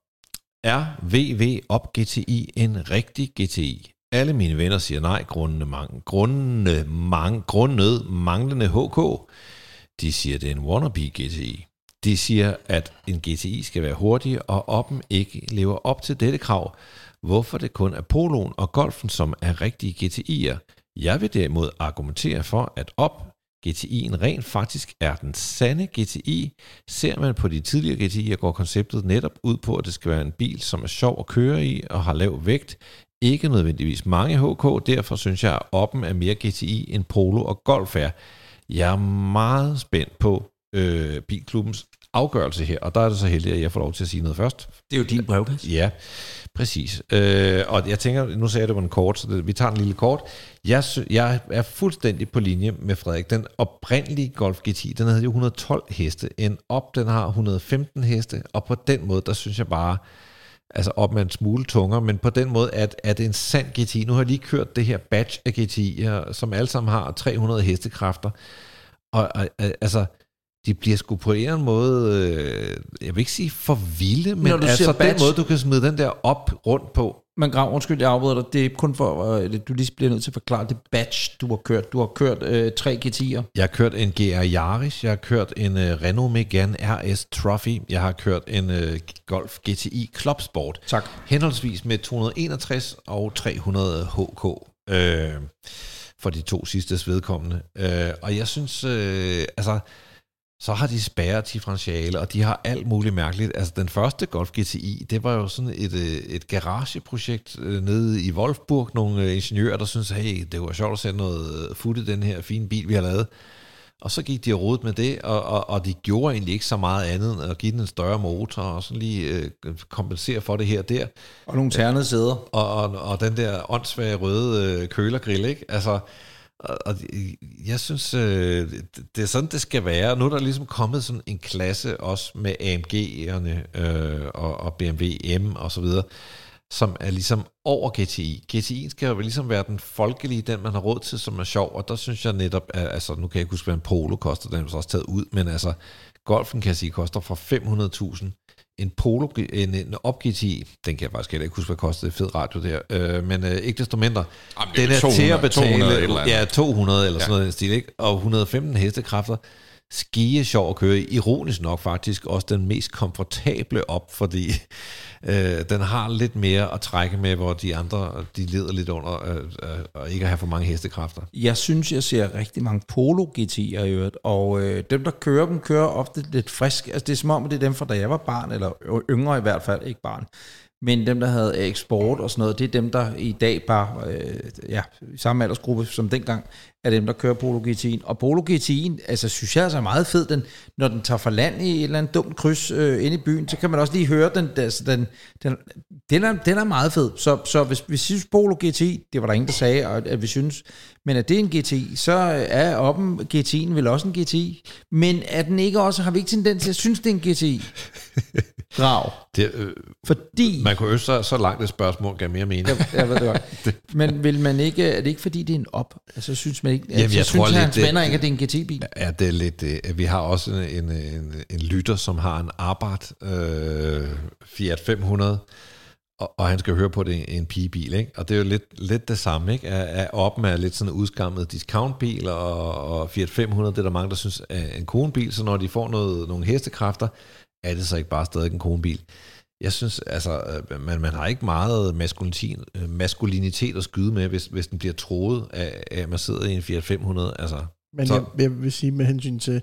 [SPEAKER 4] er VV op GTI en rigtig GTI? Alle mine venner siger nej, grundene, mang- grundene, mang- grundet manglende HK. De siger, det er en wannabe GTI. De siger, at en GTI skal være hurtig, og Oppen ikke lever op til dette krav. Hvorfor det kun er Poloen og Golfen, som er rigtige GTI'er. Jeg vil derimod argumentere for, at op GTI'en rent faktisk er den sande GTI. Ser man på de tidligere GTI'er, går konceptet netop ud på, at det skal være en bil, som er sjov at køre i og har lav vægt. Ikke nødvendigvis mange HK, derfor synes jeg, at Oppen er mere GTI end Polo og Golf er. Jeg er meget spændt på øh, Bilklubbens afgørelse her, og der er det så heldigt, at jeg får lov til at sige noget først.
[SPEAKER 2] Det er jo din brevkasse.
[SPEAKER 4] Ja, præcis. Øh, og jeg tænker, nu sagde jeg, det var en kort, så det, vi tager en lille kort. Jeg, jeg er fuldstændig på linje med Frederik. Den oprindelige Golf GTI, den havde jo 112 heste. En op, den har 115 heste, og på den måde, der synes jeg bare, altså op med en smule tungere, men på den måde at, at det en sand GTI. Nu har jeg lige kørt det her batch af GTI'er, som alle sammen har 300 hestekræfter. Og, og altså, de bliver sgu på en eller anden måde, øh, jeg vil ikke sige for vilde, men altså
[SPEAKER 2] siger
[SPEAKER 4] den
[SPEAKER 2] batch-
[SPEAKER 4] måde, du kan smide den der op rundt på.
[SPEAKER 2] Men Grav, undskyld, jeg afbryder dig. Det er kun for, øh, du lige bliver nødt til at forklare det batch, du har kørt. Du har kørt øh, tre GT'er.
[SPEAKER 4] Jeg har kørt en GR Yaris, jeg har kørt en uh, Renault Megane RS Trophy, jeg har kørt en uh, Golf GTI Club Sport.
[SPEAKER 2] Tak.
[SPEAKER 4] Henholdsvis med 261 og 300 HK. Øh, for de to sidste vedkommende. Øh, og jeg synes, øh, altså, så har de spærret differentiale, og de har alt muligt mærkeligt. Altså, den første Golf GTI, det var jo sådan et, øh, et garageprojekt øh, nede i Wolfsburg. Nogle øh, ingeniører, der synes hey, det var sjovt at sætte noget fut i den her fine bil, vi har lavet. Og så gik de og rodet med det, og, og, og de gjorde egentlig ikke så meget andet end at give den en større motor, og sådan lige øh, kompensere for det her og der.
[SPEAKER 2] Og nogle ternede sæder.
[SPEAKER 4] Og, og, og den der åndssvage røde øh, kølergrill, ikke? Altså, og, og jeg synes, øh, det, er sådan, det skal være. Nu er der ligesom kommet sådan en klasse også med AMG'erne øh, og, og BMW M og så videre, som er ligesom over GTI. GTI'en skal jo ligesom være den folkelige, den man har råd til, som er sjov, og der synes jeg netop, at, altså nu kan jeg ikke huske, hvad en Polo koster, den er så også taget ud, men altså, Golfen kan jeg sige, koster fra 500.000. En Polo, en, en op GTI, den kan jeg faktisk heller ikke huske, hvad kostede, fed radio der, øh, men øh, ikke desto mindre,
[SPEAKER 3] Jamen,
[SPEAKER 4] den er
[SPEAKER 3] 200,
[SPEAKER 4] til at betale,
[SPEAKER 3] 200 et eller andet.
[SPEAKER 4] ja, 200 eller sådan
[SPEAKER 3] Ja.
[SPEAKER 4] noget i den stil, ikke? og 115 hestekræfter, skige sjov at køre i. Ironisk nok faktisk også den mest komfortable op, fordi øh, den har lidt mere at trække med, hvor de andre de lider lidt under øh, øh, og ikke at have for mange hestekræfter.
[SPEAKER 2] Jeg synes, jeg ser rigtig mange Polo GT'er i øvrigt, og øh, dem, der kører dem, kører ofte lidt frisk. Altså, det er som om, det er dem fra da jeg var barn, eller yngre i hvert fald, ikke barn. Men dem, der havde eksport og sådan noget, det er dem, der i dag bare, øh, ja, i samme aldersgruppe som dengang, er dem, der kører Polo GT'en. Og Polo GT'en, altså, synes jeg altså er meget fed, den, når den tager for land i et eller andet dumt kryds øh, inde i byen, så kan man også lige høre den, altså, den, den, den, er, den er meget fed. Så, så hvis vi synes Polo GTI, det var der ingen, der sagde, at, at vi synes, men at det er en GTI, så er oppen GTI'en vel også en GTI. Men er den ikke også, har vi ikke tendens til at synes, det er en GTI? Grav.
[SPEAKER 4] Det, øh,
[SPEAKER 2] Fordi...
[SPEAKER 4] man kunne ønske sig så langt et spørgsmål, gav mere mening.
[SPEAKER 2] Jeg, jeg ved det godt. Men vil man ikke, er det ikke fordi, det er en op? Altså synes man ikke,
[SPEAKER 4] Jamen,
[SPEAKER 2] altså,
[SPEAKER 4] jeg
[SPEAKER 2] synes
[SPEAKER 4] tror lidt,
[SPEAKER 2] hans venner ikke, at det er en GT-bil?
[SPEAKER 4] Ja, det er lidt det. Vi har også en, en, en, lytter, som har en Abarth øh, Fiat 500, og, og han skal høre på det en pigebil, ikke? Og det er jo lidt, lidt det samme, ikke? At, at op med lidt sådan en udskammet discountbil og, og Fiat 500, det er der mange, der synes er en konebil, så når de får noget, nogle hestekræfter, er det så ikke bare stadig en konebil. Jeg synes, altså, øh, man, man har ikke meget maskulinitet, øh, maskulinitet at skyde med, hvis, hvis den bliver troet af, at man sidder i en Fiat 500. Altså,
[SPEAKER 5] Men
[SPEAKER 4] Så-
[SPEAKER 5] jeg, jeg vil sige med hensyn til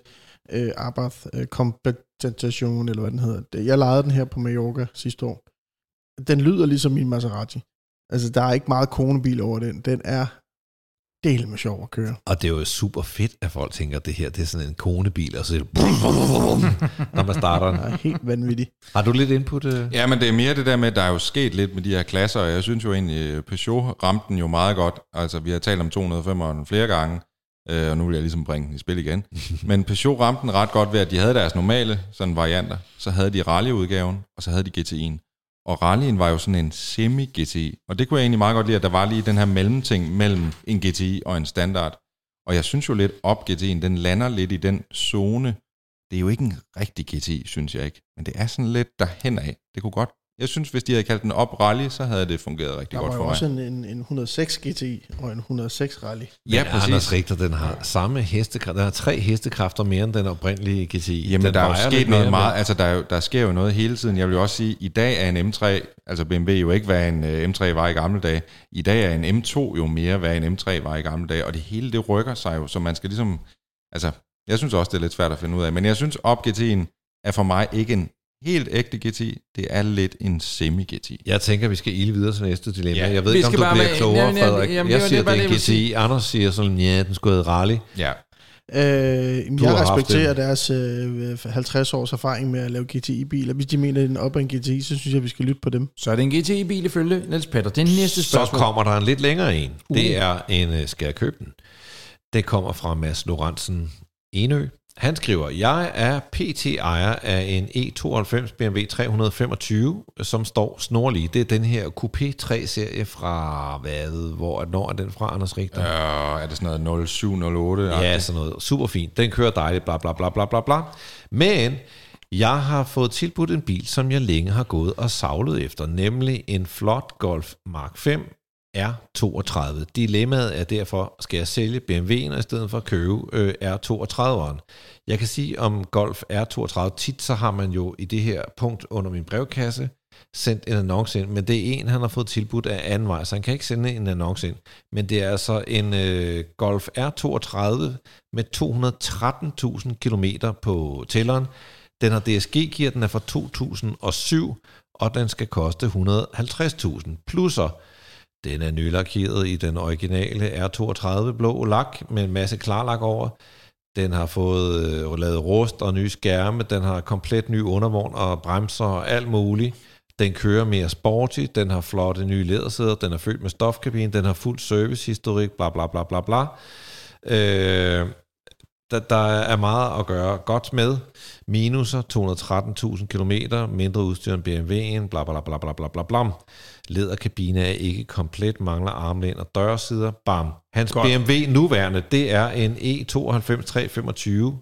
[SPEAKER 5] øh, Abarth øh, eller hvad den hedder. Jeg lejede den her på Mallorca sidste år. Den lyder ligesom min Maserati. Altså, der er ikke meget konebil over den. Den er del med sjov at køre.
[SPEAKER 4] Og det er jo super fedt, at folk tænker, at det her det er sådan en konebil, og så er det når man starter den.
[SPEAKER 5] Er helt vanvittig.
[SPEAKER 4] Har du lidt input? øh?
[SPEAKER 3] Ja, men det er mere det der med, at der er jo sket lidt med de her klasser, og jeg synes jo egentlig, øh, Peugeot ramte den jo meget godt. Altså, vi har talt om 205'eren flere gange, øh, og nu vil jeg ligesom bringe den i spil igen. men Peugeot ramte den ret godt ved, at de havde deres normale sådan varianter. Så havde de rallyudgaven, og så havde de GTI'en. Og rallyen var jo sådan en semi-GTI, og det kunne jeg egentlig meget godt lide, at der var lige den her mellemting mellem en GTI og en standard. Og jeg synes jo lidt, op GTI'en, den lander lidt i den zone, det er jo ikke en rigtig GTI, synes jeg ikke. Men det er sådan lidt derhen af. Det kunne godt. Jeg synes, hvis de havde kaldt den op rally, så havde det fungeret rigtig
[SPEAKER 5] Der
[SPEAKER 3] godt
[SPEAKER 5] var
[SPEAKER 3] for mig.
[SPEAKER 5] også en, en, en 106 GTI og en 106 Rally.
[SPEAKER 3] Ja,
[SPEAKER 4] Men Anders
[SPEAKER 3] præcis.
[SPEAKER 4] Richter, den har samme hestekræfter, den har tre hestekræfter mere end den oprindelige GTI.
[SPEAKER 3] Jamen,
[SPEAKER 4] den
[SPEAKER 3] der er jo sket noget
[SPEAKER 4] mere,
[SPEAKER 3] meget, altså der, er jo, der sker jo noget hele tiden. Jeg vil jo også sige, i dag er en M3, altså BMW jo ikke, hvad en øh, M3 var i gamle dage. I dag er en M2 jo mere, hvad en M3 var i gamle dage, og det hele det rykker sig jo, så man skal ligesom, altså, jeg synes også, det er lidt svært at finde ud af, men jeg synes, op GT'en er for mig ikke en helt ægte GTI, det er lidt en semi-GTI.
[SPEAKER 4] Jeg tænker, vi skal ile videre til næste dilemma.
[SPEAKER 3] Ja.
[SPEAKER 4] Jeg ved ikke, om du
[SPEAKER 2] bare
[SPEAKER 4] bliver
[SPEAKER 2] med-
[SPEAKER 4] klogere,
[SPEAKER 2] Jamen,
[SPEAKER 4] Frederik.
[SPEAKER 2] jamen,
[SPEAKER 4] jeg
[SPEAKER 2] det
[SPEAKER 4] siger,
[SPEAKER 2] det,
[SPEAKER 4] det er en GTI. Anders siger sådan, ja, den skulle hedde rally.
[SPEAKER 3] Ja,
[SPEAKER 5] Øh, jeg respekterer deres øh, 50 års erfaring med at lave GTI-biler. Hvis de mener, at den er op en GTI, så synes jeg, vi skal lytte på dem.
[SPEAKER 2] Så er det en GTI-bil ifølge Niels Petter. Det er næste
[SPEAKER 4] Så
[SPEAKER 2] spørgsmål.
[SPEAKER 4] kommer der en lidt længere en.
[SPEAKER 2] Uh.
[SPEAKER 4] Det er en, øh, skal jeg købe den? Det kommer fra Mads Lorentzen Enø. Han skriver, jeg er PT ejer af en E92 BMW 325, som står snorlig. Det er den her Coupé 3-serie fra, hvad, hvor, når er den fra, Anders Richter?
[SPEAKER 3] øh, er det sådan noget 0708?
[SPEAKER 4] Ja, sådan noget. Super fint. Den kører dejligt, bla bla bla bla bla bla. Men jeg har fået tilbudt en bil, som jeg længe har gået og savlet efter, nemlig en flot Golf Mark 5 R32. Dilemmaet er derfor, skal jeg sælge BMW'en i stedet for at købe øh, R32'eren? Jeg kan sige om Golf R32, tit så har man jo i det her punkt under min brevkasse sendt en annonce ind, men det er en, han har fået tilbudt af anden vej, så han kan ikke sende en annonce ind. Men det er altså en øh, Golf R32 med 213.000 km på tælleren. Den har DSG-gear, den er fra 2007, og den skal koste 150.000. Plusser, den er nylakeret i den originale R32 blå lak med en masse klarlak over. Den har fået øh, lavet rust og nye skærme. Den har komplet ny undervogn og bremser og alt muligt. Den kører mere sporty. Den har flotte nye lædersæder. Den er fyldt med stofkabine. Den har fuld servicehistorik. Bla bla bla bla bla. Øh, der, der er meget at gøre godt med. Minuser, 213.000 km, mindre udstyr end BMW'en, bla bla bla bla bla bla bla. Læderkabine er ikke komplet, mangler armlæn og dørsider. Bam. Hans
[SPEAKER 2] Godt.
[SPEAKER 4] BMW nuværende, det er en E E92 325,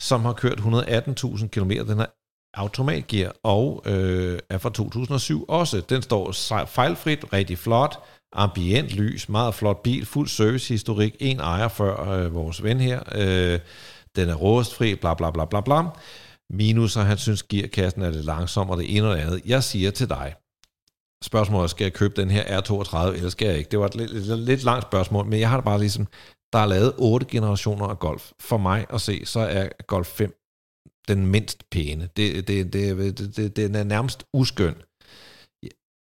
[SPEAKER 4] som har kørt 118.000 km. Den har automatgear og øh, er fra 2007 også. Den står fejlfrit, rigtig flot, ambient lys, meget flot bil, fuld servicehistorik, en ejer før øh, vores ven her. Øh, den er rustfri, bla bla bla bla bla. Minus, og han synes, gearkassen er lidt langsom, og det ene og det andet. Jeg siger til dig, spørgsmålet er, skal jeg købe den her R32, eller skal jeg ikke? Det var et lidt, lidt, lidt langt spørgsmål, men jeg har det bare ligesom, der er lavet otte generationer af Golf. For mig at se, så er Golf 5 den mindst pæne. Det, det, det, det, det, den er nærmest uskøn.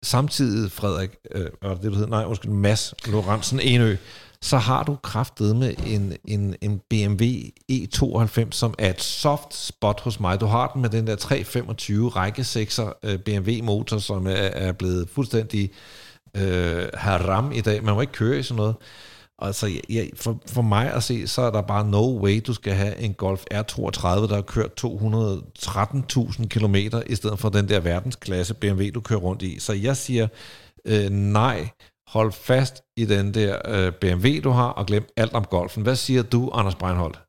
[SPEAKER 4] Samtidig, Frederik, øh, hvad det, du hed? Nej, undskyld, Mads Lorentzen Enø, så har du kraftet med en, en, en BMW E92, som er et soft spot hos mig. Du har den med den der 325 række 6'er øh, BMW-motor, som er, er blevet fuldstændig øh, haram i dag. Man må ikke køre i sådan noget. Altså, jeg, jeg, for, for mig at se, så er der bare no way, du skal have en Golf R32, der har kørt 213.000 km, i stedet for den der verdensklasse BMW, du kører rundt i. Så jeg siger, øh, nej, hold fast i den der øh, BMW, du har, og glem alt om golfen. Hvad siger du, Anders Breinholt?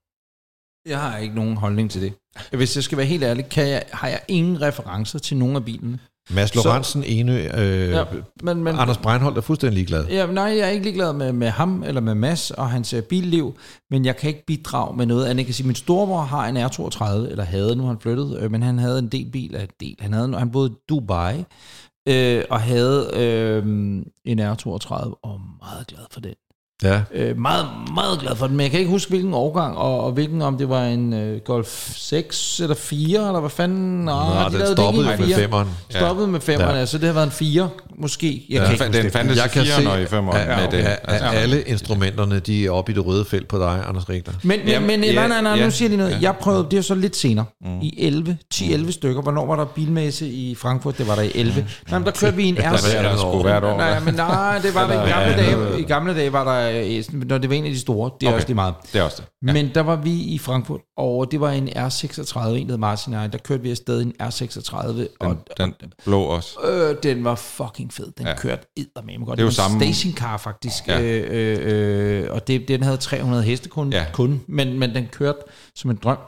[SPEAKER 2] Jeg har ikke nogen holdning til det. Hvis jeg skal være helt ærlig, kan jeg, har jeg ingen referencer til nogen af bilerne.
[SPEAKER 4] Mads Lorentzen, Enø, øh,
[SPEAKER 2] Ja, men, men,
[SPEAKER 4] Anders Breinholt er fuldstændig ligeglad.
[SPEAKER 2] Ja, nej, jeg er ikke ligeglad med, med ham eller med Mads og hans øh, billiv, men jeg kan ikke bidrage med noget andet. Jeg kan sige, min storebror har en R32, eller havde, nu han flyttet, øh, men han havde en del bil, af del. Han, havde, han boede i Dubai, øh, og havde øh, en R32, og meget glad for den.
[SPEAKER 4] Ja.
[SPEAKER 2] Øh, meget, meget glad for den, men jeg kan ikke huske, hvilken årgang, og, og hvilken, om det var en øh, Golf 6 eller 4, eller hvad fanden? Nå,
[SPEAKER 4] Nå,
[SPEAKER 2] de
[SPEAKER 4] den
[SPEAKER 2] det
[SPEAKER 4] stoppede med femmeren.
[SPEAKER 2] Stoppede med femmerne,
[SPEAKER 4] Ja.
[SPEAKER 2] så det har været en 4, måske. Jeg
[SPEAKER 4] Ja.
[SPEAKER 2] kan ikke
[SPEAKER 3] Den, fandtes
[SPEAKER 4] Jeg kan se,
[SPEAKER 3] 4'erne og i 5'erne
[SPEAKER 4] at,
[SPEAKER 3] med det.
[SPEAKER 4] at, at
[SPEAKER 3] Altså,
[SPEAKER 4] alle instrumenterne, de er oppe i det røde felt på dig, Anders Richter.
[SPEAKER 2] Men, men,
[SPEAKER 3] Jamen,
[SPEAKER 2] men
[SPEAKER 3] ja,
[SPEAKER 2] nej, nej, nej,
[SPEAKER 3] ja,
[SPEAKER 2] nu siger jeg lige noget.
[SPEAKER 3] ja.
[SPEAKER 2] Jeg prøvede, det er så lidt senere, mm. i 11, 10-11 stykker. Hvornår var der bilmesse i Frankfurt? Det var der i 11. Mm. Nej, men der kørte vi en
[SPEAKER 3] det er
[SPEAKER 2] R6.
[SPEAKER 3] der sgu hvert år.
[SPEAKER 2] Nej, men nej, det var der i gamle dage. I gamle dage var der, når det var en af de store, det er
[SPEAKER 3] Okay.
[SPEAKER 2] også lige meget.
[SPEAKER 3] Det er også det.
[SPEAKER 2] Ja. Men der var vi i Frankfurt, og det var en R36, en der Martin og. Der kørte vi afsted i en R36,
[SPEAKER 3] Den,
[SPEAKER 2] og
[SPEAKER 3] den blå også.
[SPEAKER 2] Øh, den var fucking fed. Den ja. Kørte eddermame godt.
[SPEAKER 3] Det
[SPEAKER 2] var en
[SPEAKER 3] samme-
[SPEAKER 2] stationcar faktisk.
[SPEAKER 3] Ja.
[SPEAKER 2] Øh, øh, øh, og det, den havde 300 heste kun, ja. Kun men, men den kørte som en drøm.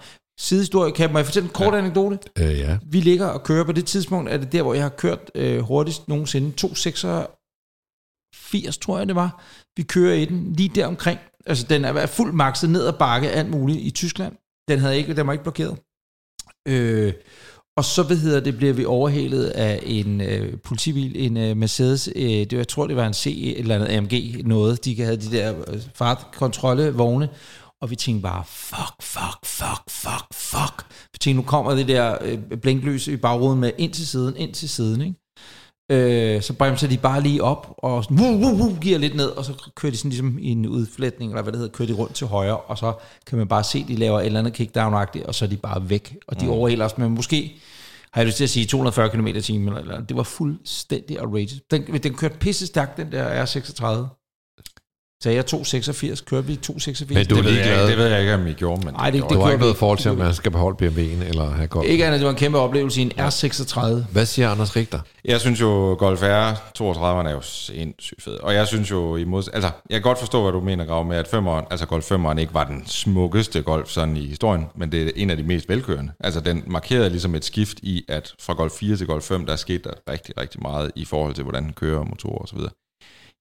[SPEAKER 2] Sidehistorie, kan må jeg fortælle en kort ja. anekdote?
[SPEAKER 4] Øh, ja.
[SPEAKER 2] Vi ligger og kører på det tidspunkt, er det der, hvor jeg har kørt øh, hurtigst nogensinde. 286, tror jeg det var. Vi kører i den lige der omkring. Altså, den er fuldt makset ned ad bakke, alt muligt i Tyskland. Den, havde ikke, den var ikke blokeret. Øh, og så, hvad hedder det, bliver vi overhalet af en øh, politibil, en øh, Mercedes, øh, det, var- jeg tror, det var en C eller andet AMG, noget. De havde de der øh, fartkontrollevogne, og vi tænkte bare, fuck, fuck, fuck, fuck, fuck. Vi tænkte, nu kommer det der øh, blinklys i bagruden med ind til siden, ind til siden, ikke? Øh, så bremser de bare lige op, og sådan, woo, woo, woo, giver lidt ned, og så kører de sådan ligesom i en udflætning, eller hvad det hedder, kører de rundt til højre, og så kan man bare se, de laver et eller andet kickdown-agtigt, og så er de bare væk, og de mm. overhælder os med måske, har jeg lyst til at sige, 240 km i timen, eller, eller det var fuldstændig outrageous. Den, den kørte pisse stærkt, den der R36. Så jeg 286, kørte vi 286.
[SPEAKER 4] Men du
[SPEAKER 3] Det ved, jeg, ikke- det ved jeg ikke, om I gjorde, men
[SPEAKER 2] Ej, det- det
[SPEAKER 4] har
[SPEAKER 2] kører
[SPEAKER 4] ikke noget forhold til,
[SPEAKER 2] Det
[SPEAKER 4] om man skal beholde BMW'en eller have golf.
[SPEAKER 2] Ikke andet, det var en kæmpe oplevelse i en R36.
[SPEAKER 4] Hvad siger Anders Richter?
[SPEAKER 3] Jeg synes jo, Golf R 32'eren er jo sindssygt fed. Og jeg synes jo, i mod... altså, jeg kan godt forstå, hvad du mener, Grav, med at 5'eren, altså Golf 5'eren ikke var den smukkeste Golf sådan i historien, men det er en af de mest velkørende. Altså, den markerede ligesom et skift i, at fra Golf 4 til Golf 5, der skete der rigtig, rigtig meget i forhold til, hvordan den kører, motorer og så videre.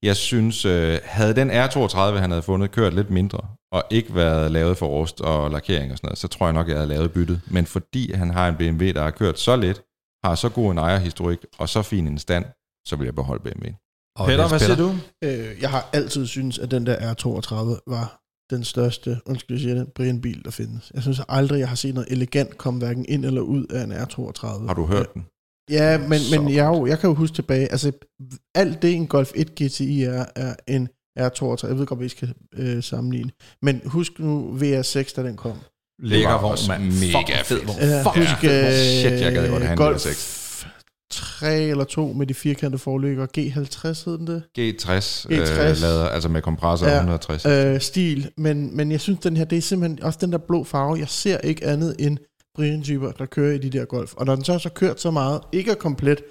[SPEAKER 3] Jeg synes, øh, havde den R32, han havde fundet, kørt lidt mindre, og ikke været lavet for rust og lakering og sådan noget, så tror jeg nok, jeg havde lavet byttet. Men fordi han har en BMW, der har kørt så lidt, har så god en ejerhistorik og så fin en stand, så vil jeg beholde BMW'en.
[SPEAKER 4] Og
[SPEAKER 2] Peter, hvad siger du?
[SPEAKER 5] Øh, jeg har altid syntes, at den der R32 var den største, undskyld, jeg siger det, Brian-bil, der findes. Jeg synes aldrig, jeg har set noget elegant komme hverken ind eller ud af en R32.
[SPEAKER 3] Har du hørt den?
[SPEAKER 5] Ja, men,
[SPEAKER 3] Så
[SPEAKER 5] men jeg, jo, jeg kan jo huske tilbage, altså alt det en Golf 1 GTI er, er en R32. Jeg ved godt, hvad I skal øh, sammenligne. Men husk nu VR6, da den kom.
[SPEAKER 2] Lækker vogn, mand.
[SPEAKER 3] mega
[SPEAKER 2] fed vogn.
[SPEAKER 5] Ja,
[SPEAKER 2] Fucking
[SPEAKER 5] husk,
[SPEAKER 2] fed vogn.
[SPEAKER 3] Shit, jeg gad godt have en
[SPEAKER 5] Golf
[SPEAKER 3] VR6.
[SPEAKER 5] 3 eller 2 med de firkantede forlygger. G50 hed den det?
[SPEAKER 3] G60,
[SPEAKER 5] G60.
[SPEAKER 3] Øh, lader, altså med kompressor
[SPEAKER 5] Ja.
[SPEAKER 3] ja. 160.
[SPEAKER 5] øh, stil, men, men jeg synes, den her, det er simpelthen også den der blå farve. Jeg ser ikke andet end Brian-typer, der kører i de der Golf. Og når den så har så kørt så meget, ikke er komplet,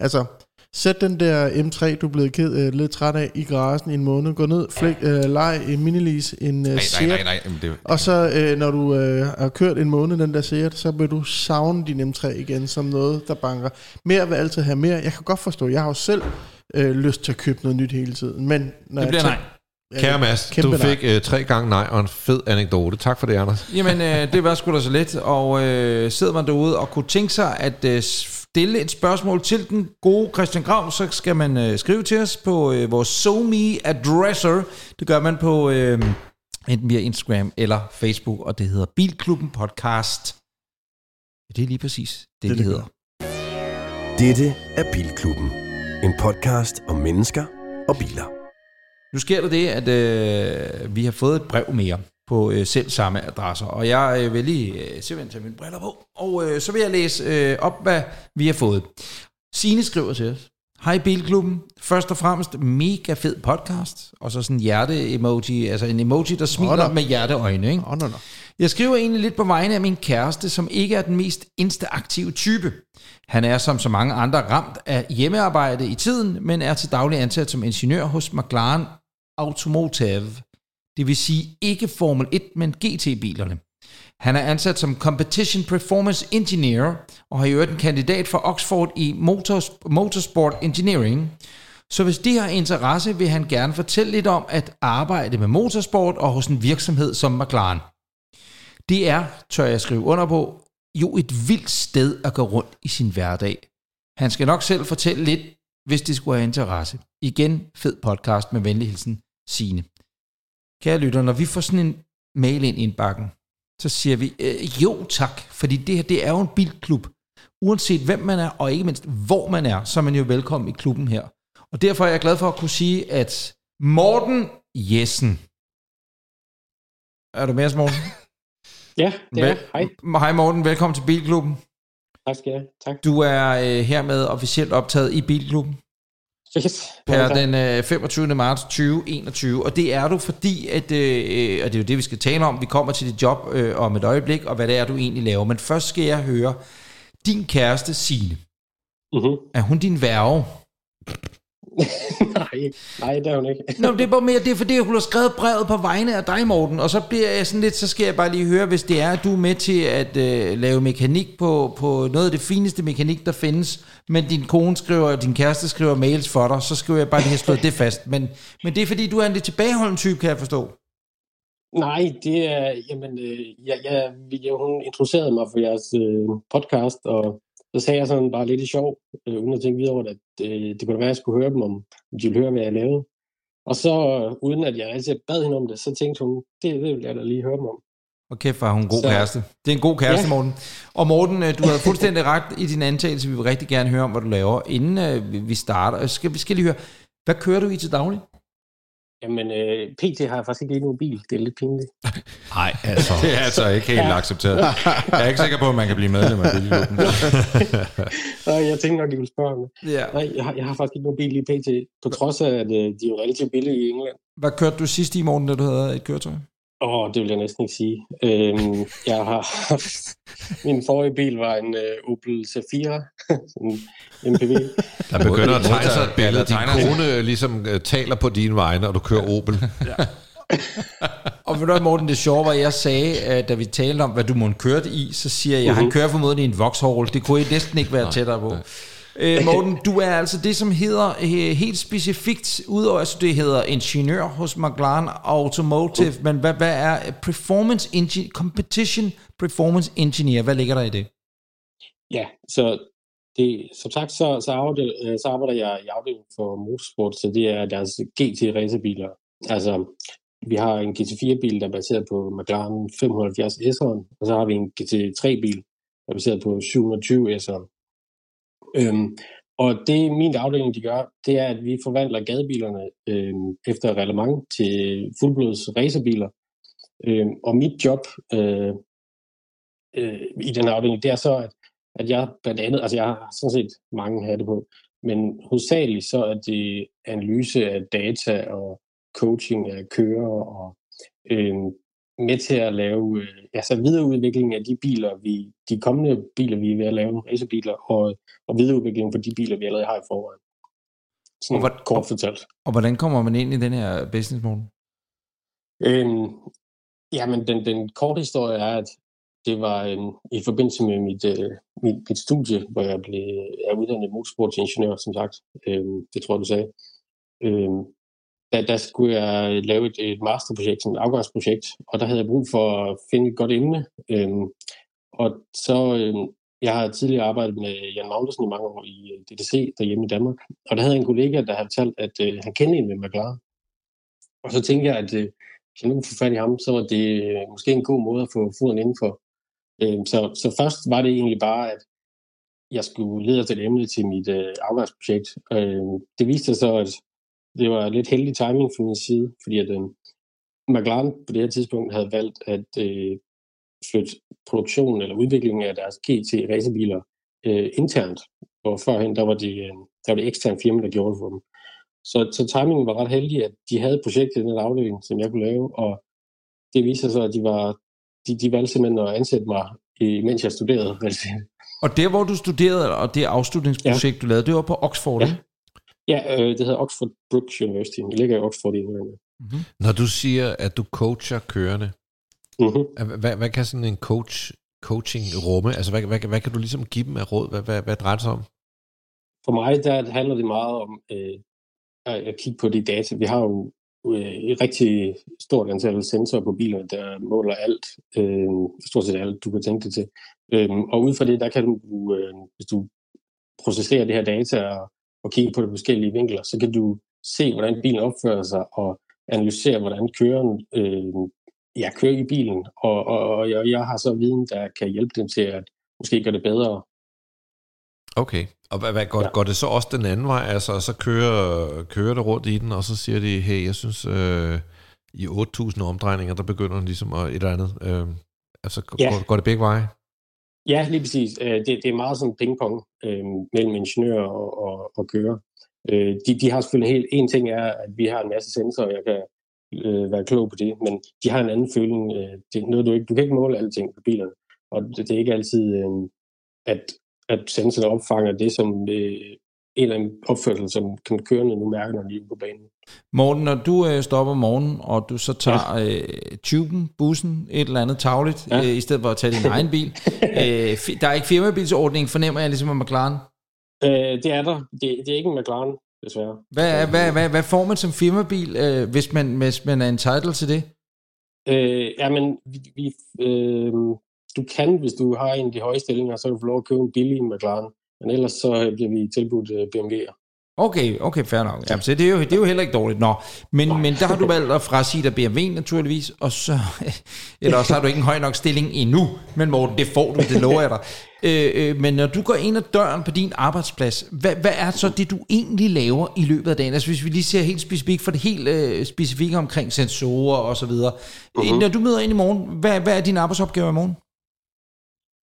[SPEAKER 5] altså, sæt den der M3, du er blevet ked, øh, lidt træt af, i garagen i en måned, gå ned, flæk, øh, leg en minilise, en øh,
[SPEAKER 3] nej, nej, nej, nej. Jamen, det,
[SPEAKER 5] og så øh, når du øh, har kørt en måned, den der Seat, så vil du savne din M3 igen, som noget, der banker. Mere vil altid have mere. Jeg kan godt forstå, jeg har jo selv øh, lyst til at købe noget nyt hele tiden, men... Når
[SPEAKER 2] Det bliver
[SPEAKER 5] jeg
[SPEAKER 2] nej.
[SPEAKER 4] Kære Mads,
[SPEAKER 5] kæmpe
[SPEAKER 4] du fik øh, tre gange nej og en fed anekdote. Tak for det, Anders.
[SPEAKER 2] Jamen, øh, det var sgu da så let. Og øh, sidder man derude og kunne tænke sig at øh, stille et spørgsmål til den gode Christian Grav, så skal man øh, skrive til os på øh, vores SoMe adresser. Det gør man på øh, enten via Instagram eller Facebook, og det hedder Bilklubben Podcast. Det er lige præcis Det, det
[SPEAKER 5] det
[SPEAKER 2] hedder.
[SPEAKER 1] Dette er Bilklubben. En podcast om mennesker og biler.
[SPEAKER 2] Nu sker der det, at øh, vi har fået et brev mere på øh, selv samme adresser, og jeg øh, vil lige øh, simpelthen tage mine briller på, og øh, så vil jeg læse øh, op, hvad vi har fået. Signe skriver til os. Hej Bilklubben. Først og fremmest mega fed podcast, og så sådan en hjerte-emoji, altså en emoji, der smiler
[SPEAKER 5] da.
[SPEAKER 2] med hjerteøjne, ikke?
[SPEAKER 5] Oh, no, no.
[SPEAKER 2] Jeg skriver egentlig lidt på vegne af min kæreste, som ikke er den mest instaaktive type. Han er som så mange andre ramt af hjemmearbejde i tiden, men er til daglig ansat som ingeniør hos McLaren Automotive. Det vil sige ikke Formel 1, men GT-bilerne. Han er ansat som Competition Performance Engineer, og har i øvrigt en kandidat for Oxford i Motors, Motorsport Engineering. Så hvis de har interesse, vil han gerne fortælle lidt om at arbejde med motorsport og hos en virksomhed som McLaren. Det er, tør jeg skrive under på, jo et vildt sted at gå rundt i sin hverdag. Han skal nok selv fortælle lidt, hvis det skulle have interesse. Igen, fed podcast med venlig hilsen, Signe. Kære lytter, når vi får sådan en mail ind i indbakken, så siger vi, øh, jo tak, fordi det her, det er jo en bilklub. Uanset hvem man er, og ikke mindst hvor man er, så er man jo velkommen i klubben her. Og derfor er jeg glad for at kunne sige, at Morten Jessen, er du med os, Morten?
[SPEAKER 6] Ja, det er. Hej.
[SPEAKER 2] Hej Morten, velkommen til Bilklubben.
[SPEAKER 6] Tak skal jeg. Tak.
[SPEAKER 2] Du er øh, hermed officielt optaget i Bilklubben
[SPEAKER 6] Fedt.
[SPEAKER 2] per den øh, 25. marts 2021. Og det er du, fordi, at, øh, og det er jo det, vi skal tale om, vi kommer til dit job øh, om et øjeblik, og hvad det er, du egentlig laver. Men først skal jeg høre, din kæreste Signe,
[SPEAKER 6] Mm-hmm.
[SPEAKER 2] er hun din værge?
[SPEAKER 6] nej, nej, det er hun ikke.
[SPEAKER 2] Nå, det er bare mere, det er fordi, hun har skrevet brevet på vegne af dig, Morten, og så bliver jeg sådan lidt, så skal jeg bare lige høre, hvis det er, at du er med til at øh, lave mekanik på, på noget af det fineste mekanik, der findes, men din kone skriver, og din kæreste skriver mails for dig, så skal jeg bare lige have slået det fast. Men, men det er fordi, du er en lidt tilbageholden type, kan jeg forstå.
[SPEAKER 6] Nej, det er, jamen, øh, jeg, jeg, jeg, hun introducerede mig for jeres øh, podcast, og så sagde jeg sådan bare lidt i sjov, øh, uden at tænke videre over det, at øh, det kunne da være, at jeg skulle høre dem, om de ville høre, hvad jeg lavede. Og så, øh, uden at jeg altid bad hende om det, så tænkte hun, det, det vil jeg da lige høre dem om.
[SPEAKER 2] Og kæft, er hun en god
[SPEAKER 6] Så-
[SPEAKER 2] kæreste. Det er en god kæreste,
[SPEAKER 6] Ja.
[SPEAKER 2] Morten. Og Morten, øh, du har fuldstændig ret i din antagelse. Vi vil rigtig gerne høre om, hvad du laver. Inden øh, vi- vi starter, øh, skal vi skal lige høre, hvad kører du i til daglig?
[SPEAKER 6] Jamen, øh, PT har jeg faktisk ikke lige nogen bil. Det er lidt pinligt.
[SPEAKER 4] Nej, altså.
[SPEAKER 3] Det er altså ikke helt
[SPEAKER 6] Ja.
[SPEAKER 3] accepteret. Jeg er ikke sikker på, at man kan blive medlem af Bilklubben.
[SPEAKER 6] Nej, jeg tænkte nok, I ville spørge det.
[SPEAKER 2] Ja.
[SPEAKER 6] Nej, jeg har, jeg har faktisk ikke nogen bil lige PT, på trods af, at øh, de er jo relativt billige i England.
[SPEAKER 2] Hvad kørte du sidst i morgen, da du havde et køretøj?
[SPEAKER 6] Åh, oh, det vil jeg næsten ikke sige. Øhm, jeg har min forrige bil var en uh, Opel Zafira, en MPV.
[SPEAKER 4] Der begynder at tegne sig et
[SPEAKER 3] Ja,
[SPEAKER 4] billede. Din kone ligesom uh, taler på dine vegne, og du kører Opel.
[SPEAKER 2] Og ved du Morten, det sjove var, at jeg sagde, at da vi talte om, hvad du måtte kørte i, så siger jeg, at han kører formodentlig i en Vauxhall. Det kunne I næsten ikke være tættere på. Øh, Morten, du er altså det, som hedder øh, helt specifikt, udover at det hedder ingeniør hos McLaren Automotive, men hvad, hvad er performance engi- competition performance engineer? Hvad ligger der i det?
[SPEAKER 6] Ja, så det, som sagt, så, så, arbejder, øh, så arbejder jeg i afdelingen for motorsport, så det er deres GT racerbiler. Altså, vi har en GT4-bil, der er baseret på McLaren 570 S'eren, og så har vi en GT3-bil, der er baseret på 720 S'eren. Øhm, og det min afdeling de gør, det er, at vi forvandler gadebilerne øhm, efter reglement til fuldblods racerbiler. Øhm, og mit job øh, øh, i den her afdeling, det er så, at, at jeg blandt andet, altså jeg har sådan set mange hatte på, men hovedsageligt så er det analyse af data og coaching af kører og øh, med til at lave øh, altså videreudvikling af de biler, vi, de kommende biler, vi er ved at lave, racerbiler, og, og videreudvikling for de biler, vi allerede har i forvejen. Sådan
[SPEAKER 2] Og hvor-
[SPEAKER 6] kort fortalt.
[SPEAKER 2] Og hvordan kommer man ind i den her business, Morten?
[SPEAKER 6] Øhm, jamen, den, den korte historie er, at det var øhm, i forbindelse med mit, øh, mit, mit studie, hvor jeg blev, er uddannet motorsportsingeniør, som sagt. Øhm, det tror jeg, du sagde. Øhm, der, der skulle jeg lave et, et masterprojekt, sådan et afgangsprojekt, og der havde jeg brug for at finde et godt emne. Øhm, og så, øhm, jeg har tidligere arbejdet med Jan Magnussen i mange år i øh, DDC derhjemme i Danmark, og der havde jeg en kollega, der havde fortalt, at øh, han kendte en med McLaren. Og så tænkte jeg, at øh, hvis jeg nu kunne få fat i ham, så var det øh, måske en god måde at få foden indenfor. Øh, så, så først var det egentlig bare, at jeg skulle lede efter et emne til mit øh, afgangsprojekt. Øh, det viste sig så, at det var lidt heldig timing fra min side, fordi at øh, McLaren på det her tidspunkt havde valgt at øh, flytte produktionen eller udviklingen af deres GT racerbiler øh, internt. Og førhen, der var det, øh, der var det eksterne firma, der gjorde det for dem. Så, så timingen var ret heldig, at de havde et projekt i den afdeling, som jeg kunne lave, og det viste sig så, at de, var, de, de valgte simpelthen at ansætte mig, i- mens jeg studerede.
[SPEAKER 2] Og der, hvor du studerede, og det afslutningsprojekt, ja. du lavede, det var på Oxford,
[SPEAKER 6] Ja.
[SPEAKER 2] Ja.
[SPEAKER 6] Øh, det hedder Oxford Brookes University. Det ligger i Oxford i England.
[SPEAKER 4] Når du siger, at du coacher kørende,
[SPEAKER 6] Mm-hmm.
[SPEAKER 4] Hvad, hvad kan sådan en coach, coaching rumme? Altså, hvad, hvad, hvad kan du ligesom give dem af råd? Hvad, hvad, hvad drejer det sig om?
[SPEAKER 6] For mig der handler det meget om øh, at, at kigge på de data. Vi har jo øh, et rigtig stort antal sensorer på biler, der måler alt, øh, stort set alt, du kan tænke dig til. Øh, og ud fra det, der kan du, øh, hvis du processerer det her data og, og kigger på de forskellige vinkler, så kan du se, hvordan bilen opfører sig og analysere, hvordan køreren øh, ja, kører i bilen. Og, og, og jeg, jeg har så viden, der kan hjælpe dem til at måske gøre det bedre.
[SPEAKER 4] Okay, og hvad, hvad går. Ja. går det så også den anden vej? Altså, så kører, kører det rundt i den, og så siger de, hey, jeg synes, øh, i 8.000 omdrejninger, der begynder den ligesom at et eller andet. Øh, altså,
[SPEAKER 6] Ja.
[SPEAKER 4] går, går det begge veje?
[SPEAKER 6] Ja, lige præcis. Øh, det, det er meget sådan pingpong øh, mellem ingeniører og, og, og kører. Øh, de, de har selvfølgelig helt... En ting er, at vi har en masse sensorer, jeg kan øh, være klog på det, men de har en anden føling. Øh, det er noget, du ikke... Du kan ikke måle alting på bilerne, og det, det er ikke altid, øh, at, at sensoren opfanger det som øh, en eller anden opførsel, som kan kørende nu mærker, når de er på banen.
[SPEAKER 2] Morten, når du øh, stopper om morgenen, og du så tager øh, tuben, bussen, et eller andet tagligt, ja. Øh, i stedet for at tage din egen bil. Øh, der er ikke firmabilsordning, fornemmer jeg ligesom af McLaren.
[SPEAKER 6] Øh, det er der. Det, det er ikke en McLaren, desværre.
[SPEAKER 2] Hvad, er, hvad, hvad, hvad får man som firmabil, øh, hvis, man, hvis man er entitled til det?
[SPEAKER 6] Øh, jamen, vi, vi, øh, du kan, hvis du har en af de høje stillinger, så kan du få lov at købe en billig McLaren. Men ellers så bliver vi tilbudt øh, BMW'er.
[SPEAKER 2] Okay, okay, fair nok. Jamen, så det, er jo, det er jo heller ikke dårligt. Nå, men, men der har du valgt at frasige dig BMW naturligvis, og så, eller også har du ikke en høj nok stilling endnu, men Morten, det får du, det lover jeg dig. Øh, øh, men når du går ind ad døren på din arbejdsplads, hvad, hvad er så det, du egentlig laver i løbet af dagen? Altså hvis vi lige ser helt specifikt for det helt øh, specifikke omkring sensorer og så videre. Uh-huh. Når du møder ind i morgen, hvad, hvad er din arbejdsopgave i morgen?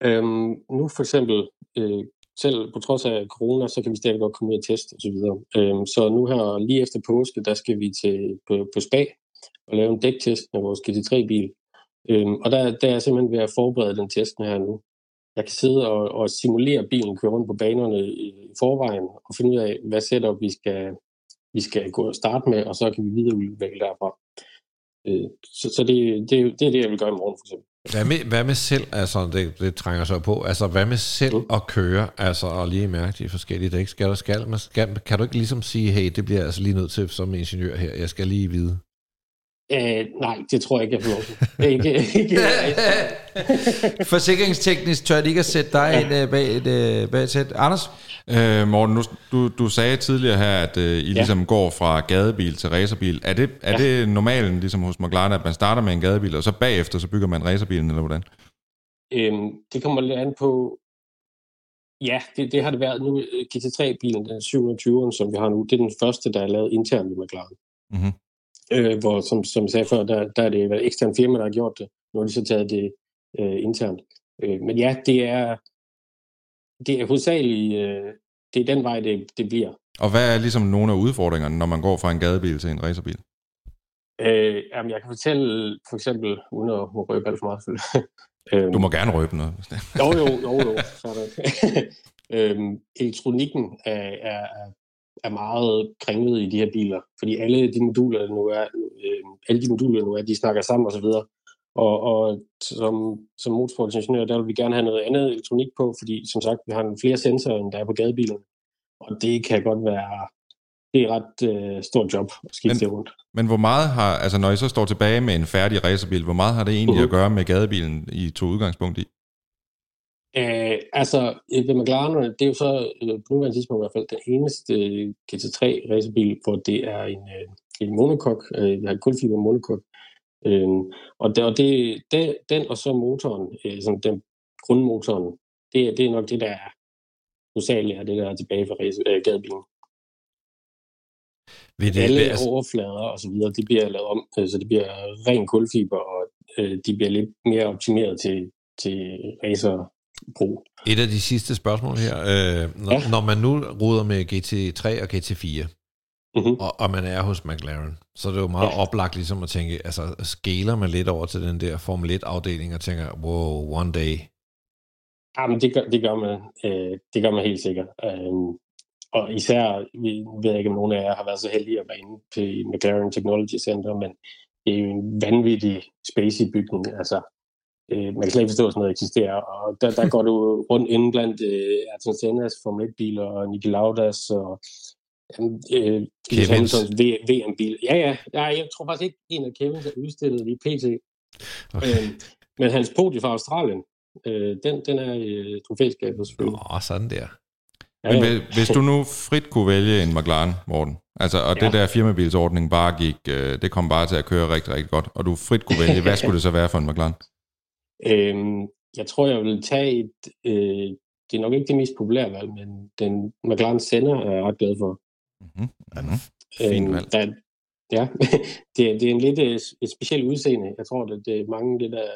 [SPEAKER 6] Øhm, nu for eksempel, øh, selv på trods af corona, så kan vi stadig godt komme ud og teste osv. Øhm, så nu her lige efter påske, der skal vi til på, på SPA og lave en dæktest med vores GT3-bil. Øhm, og der, der er jeg simpelthen ved at forberede den testen her nu. Jeg kan sidde og, og simulere bilen køre rundt på banerne i, i forvejen og finde ud af, hvad setup vi skal, vi skal gå og starte med, og så kan vi videreudvikle derfra. Øh, så så det, det, det er det, jeg vil gøre i morgen for eksempel.
[SPEAKER 4] Hvad med, hvad med selv, altså det, det trænger sig på, altså hvad med selv
[SPEAKER 6] Mm.
[SPEAKER 4] at køre, altså og lige mærke de forskellige dæk, skal du, skal, man skal, kan du ikke ligesom sige, hey, det bliver jeg altså lige nødt til som ingeniør her, jeg skal lige vide.
[SPEAKER 6] Øh, nej, det tror jeg ikke, jeg får lov til. Det ikke, ikke,
[SPEAKER 2] Forsikringsteknisk tør de ikke at sætte dig ind øh, bag et, øh, bag et sæt. Anders?
[SPEAKER 3] Øh, Morten, nu, du, du sagde tidligere her, at øh, I ja. ligesom går fra gadebil til racerbil. Er det, er ja. det normalen ligesom hos McLaren, at man starter med en gadebil, og så bagefter så bygger man racerbilen, eller hvordan?
[SPEAKER 6] øhm, det kommer lidt an på... Ja, det, det har det været nu. øh, GT3-bilen, den 720'eren, som vi har nu, det er den første, der er lavet internt i McLaren.
[SPEAKER 3] Mhm.
[SPEAKER 6] Øh, hvor, som, som jeg sagde før, der, der er det været ekstern firma, der har gjort det. Nu har de så taget det øh, internt. Øh, men ja, det er, det er hovedsageligt, øh, det er den vej, det, det bliver.
[SPEAKER 3] Og hvad er ligesom nogle af udfordringerne, når man går fra en gadebil til en racerbil?
[SPEAKER 6] Øh, jamen, jeg kan fortælle, for eksempel, uden at må røbe alt for meget. Øhm,
[SPEAKER 3] Du må gerne røbe noget.
[SPEAKER 6] Jo, jo, jo, jo. Sådan. øhm, elektronikken er, er, er- er meget kringlet i de her biler, fordi alle de moduler, der nu er, øh, alle de moduler, der nu er, de snakker sammen osv. Og, og som, som motorsportsingeniør, der vil vi gerne have noget andet elektronik på, fordi som sagt, vi har flere sensorer, end der er på gadebilerne. Og det kan godt være, det er et ret øh, stort job at skifte
[SPEAKER 3] Men-
[SPEAKER 6] det rundt.
[SPEAKER 3] Men hvor meget har, altså når I så står tilbage med en færdig racerbil, hvor meget har det egentlig
[SPEAKER 6] Mhm.
[SPEAKER 3] at gøre med gadebilen, I tog udgangspunkt i?
[SPEAKER 6] Øh, altså, ved McLaren, det er jo så øh, på nuværende tidspunkt i hvert fald den eneste øh, GT3 racerbil, hvor det er en, en monokok, øh, en kulfiber monokok. Øh, og det, og det, det, den og så motoren, øh, sådan den grundmotoren, det, er- det er nok det, der er hovedsageligt er det, der er tilbage fra race, øh, gadebilen.
[SPEAKER 4] Vil det,
[SPEAKER 6] Alle
[SPEAKER 4] altså,
[SPEAKER 6] overflader og så videre, det bliver lavet om, så det bliver ren kulfiber, og øh, de bliver lidt mere optimeret til, til racerbrug.
[SPEAKER 4] et af de sidste spørgsmål her, øh, når, ja. Når man nu ruder med GT3 og GT4,
[SPEAKER 6] Mhm.
[SPEAKER 4] og, og man er hos McLaren, så er det jo meget ja. Oplagt ligesom at tænke, altså skaler man lidt over til den der Formel 1-afdeling og tænker, wow, one day.
[SPEAKER 6] Jamen, det gør, det gør man. Øh, det gør man helt sikkert. Øh, og især, vi ved jeg ikke, om nogen af jer har været så heldige at være inde til McLaren Technology Center, men det er jo en vanvittig spacey bygning. Altså, øh, man kan slet ikke forstå, at sådan noget eksisterer. Og der, der går du rundt inden blandt øh, Ayrton Senna's Formel 1-biler og Niki Laudas og øh, Hamiltons VM-bil. Ja, ja, ja, jeg tror faktisk ikke, en af Kevins er udstillet i PT. Okay. Øh, men hans podie fra Australien, øh, den, den er øh, trofæskabet selvfølgelig.
[SPEAKER 4] Åh, sådan der.
[SPEAKER 6] Ja,
[SPEAKER 3] Men hvis, hvis du nu frit kunne vælge en McLaren, Morten, altså, og ja. det der firmabilsordning bare gik, øh, det kom bare til at køre rigtig, rigtig godt, og du frit kunne vælge, hvad skulle det så være for en McLaren?
[SPEAKER 6] Øhm, jeg tror, jeg vil tage et... Øh, det er nok ikke det mest populære valg, men den McLaren Senna er jeg ret glad for.
[SPEAKER 3] Mm-hmm. Mm-hmm. Fint
[SPEAKER 6] Øhm,
[SPEAKER 3] valg.
[SPEAKER 6] Der, ja, det, er- det er en lidt øh, et specielt udseende. Jeg tror, det, det er mange, det der,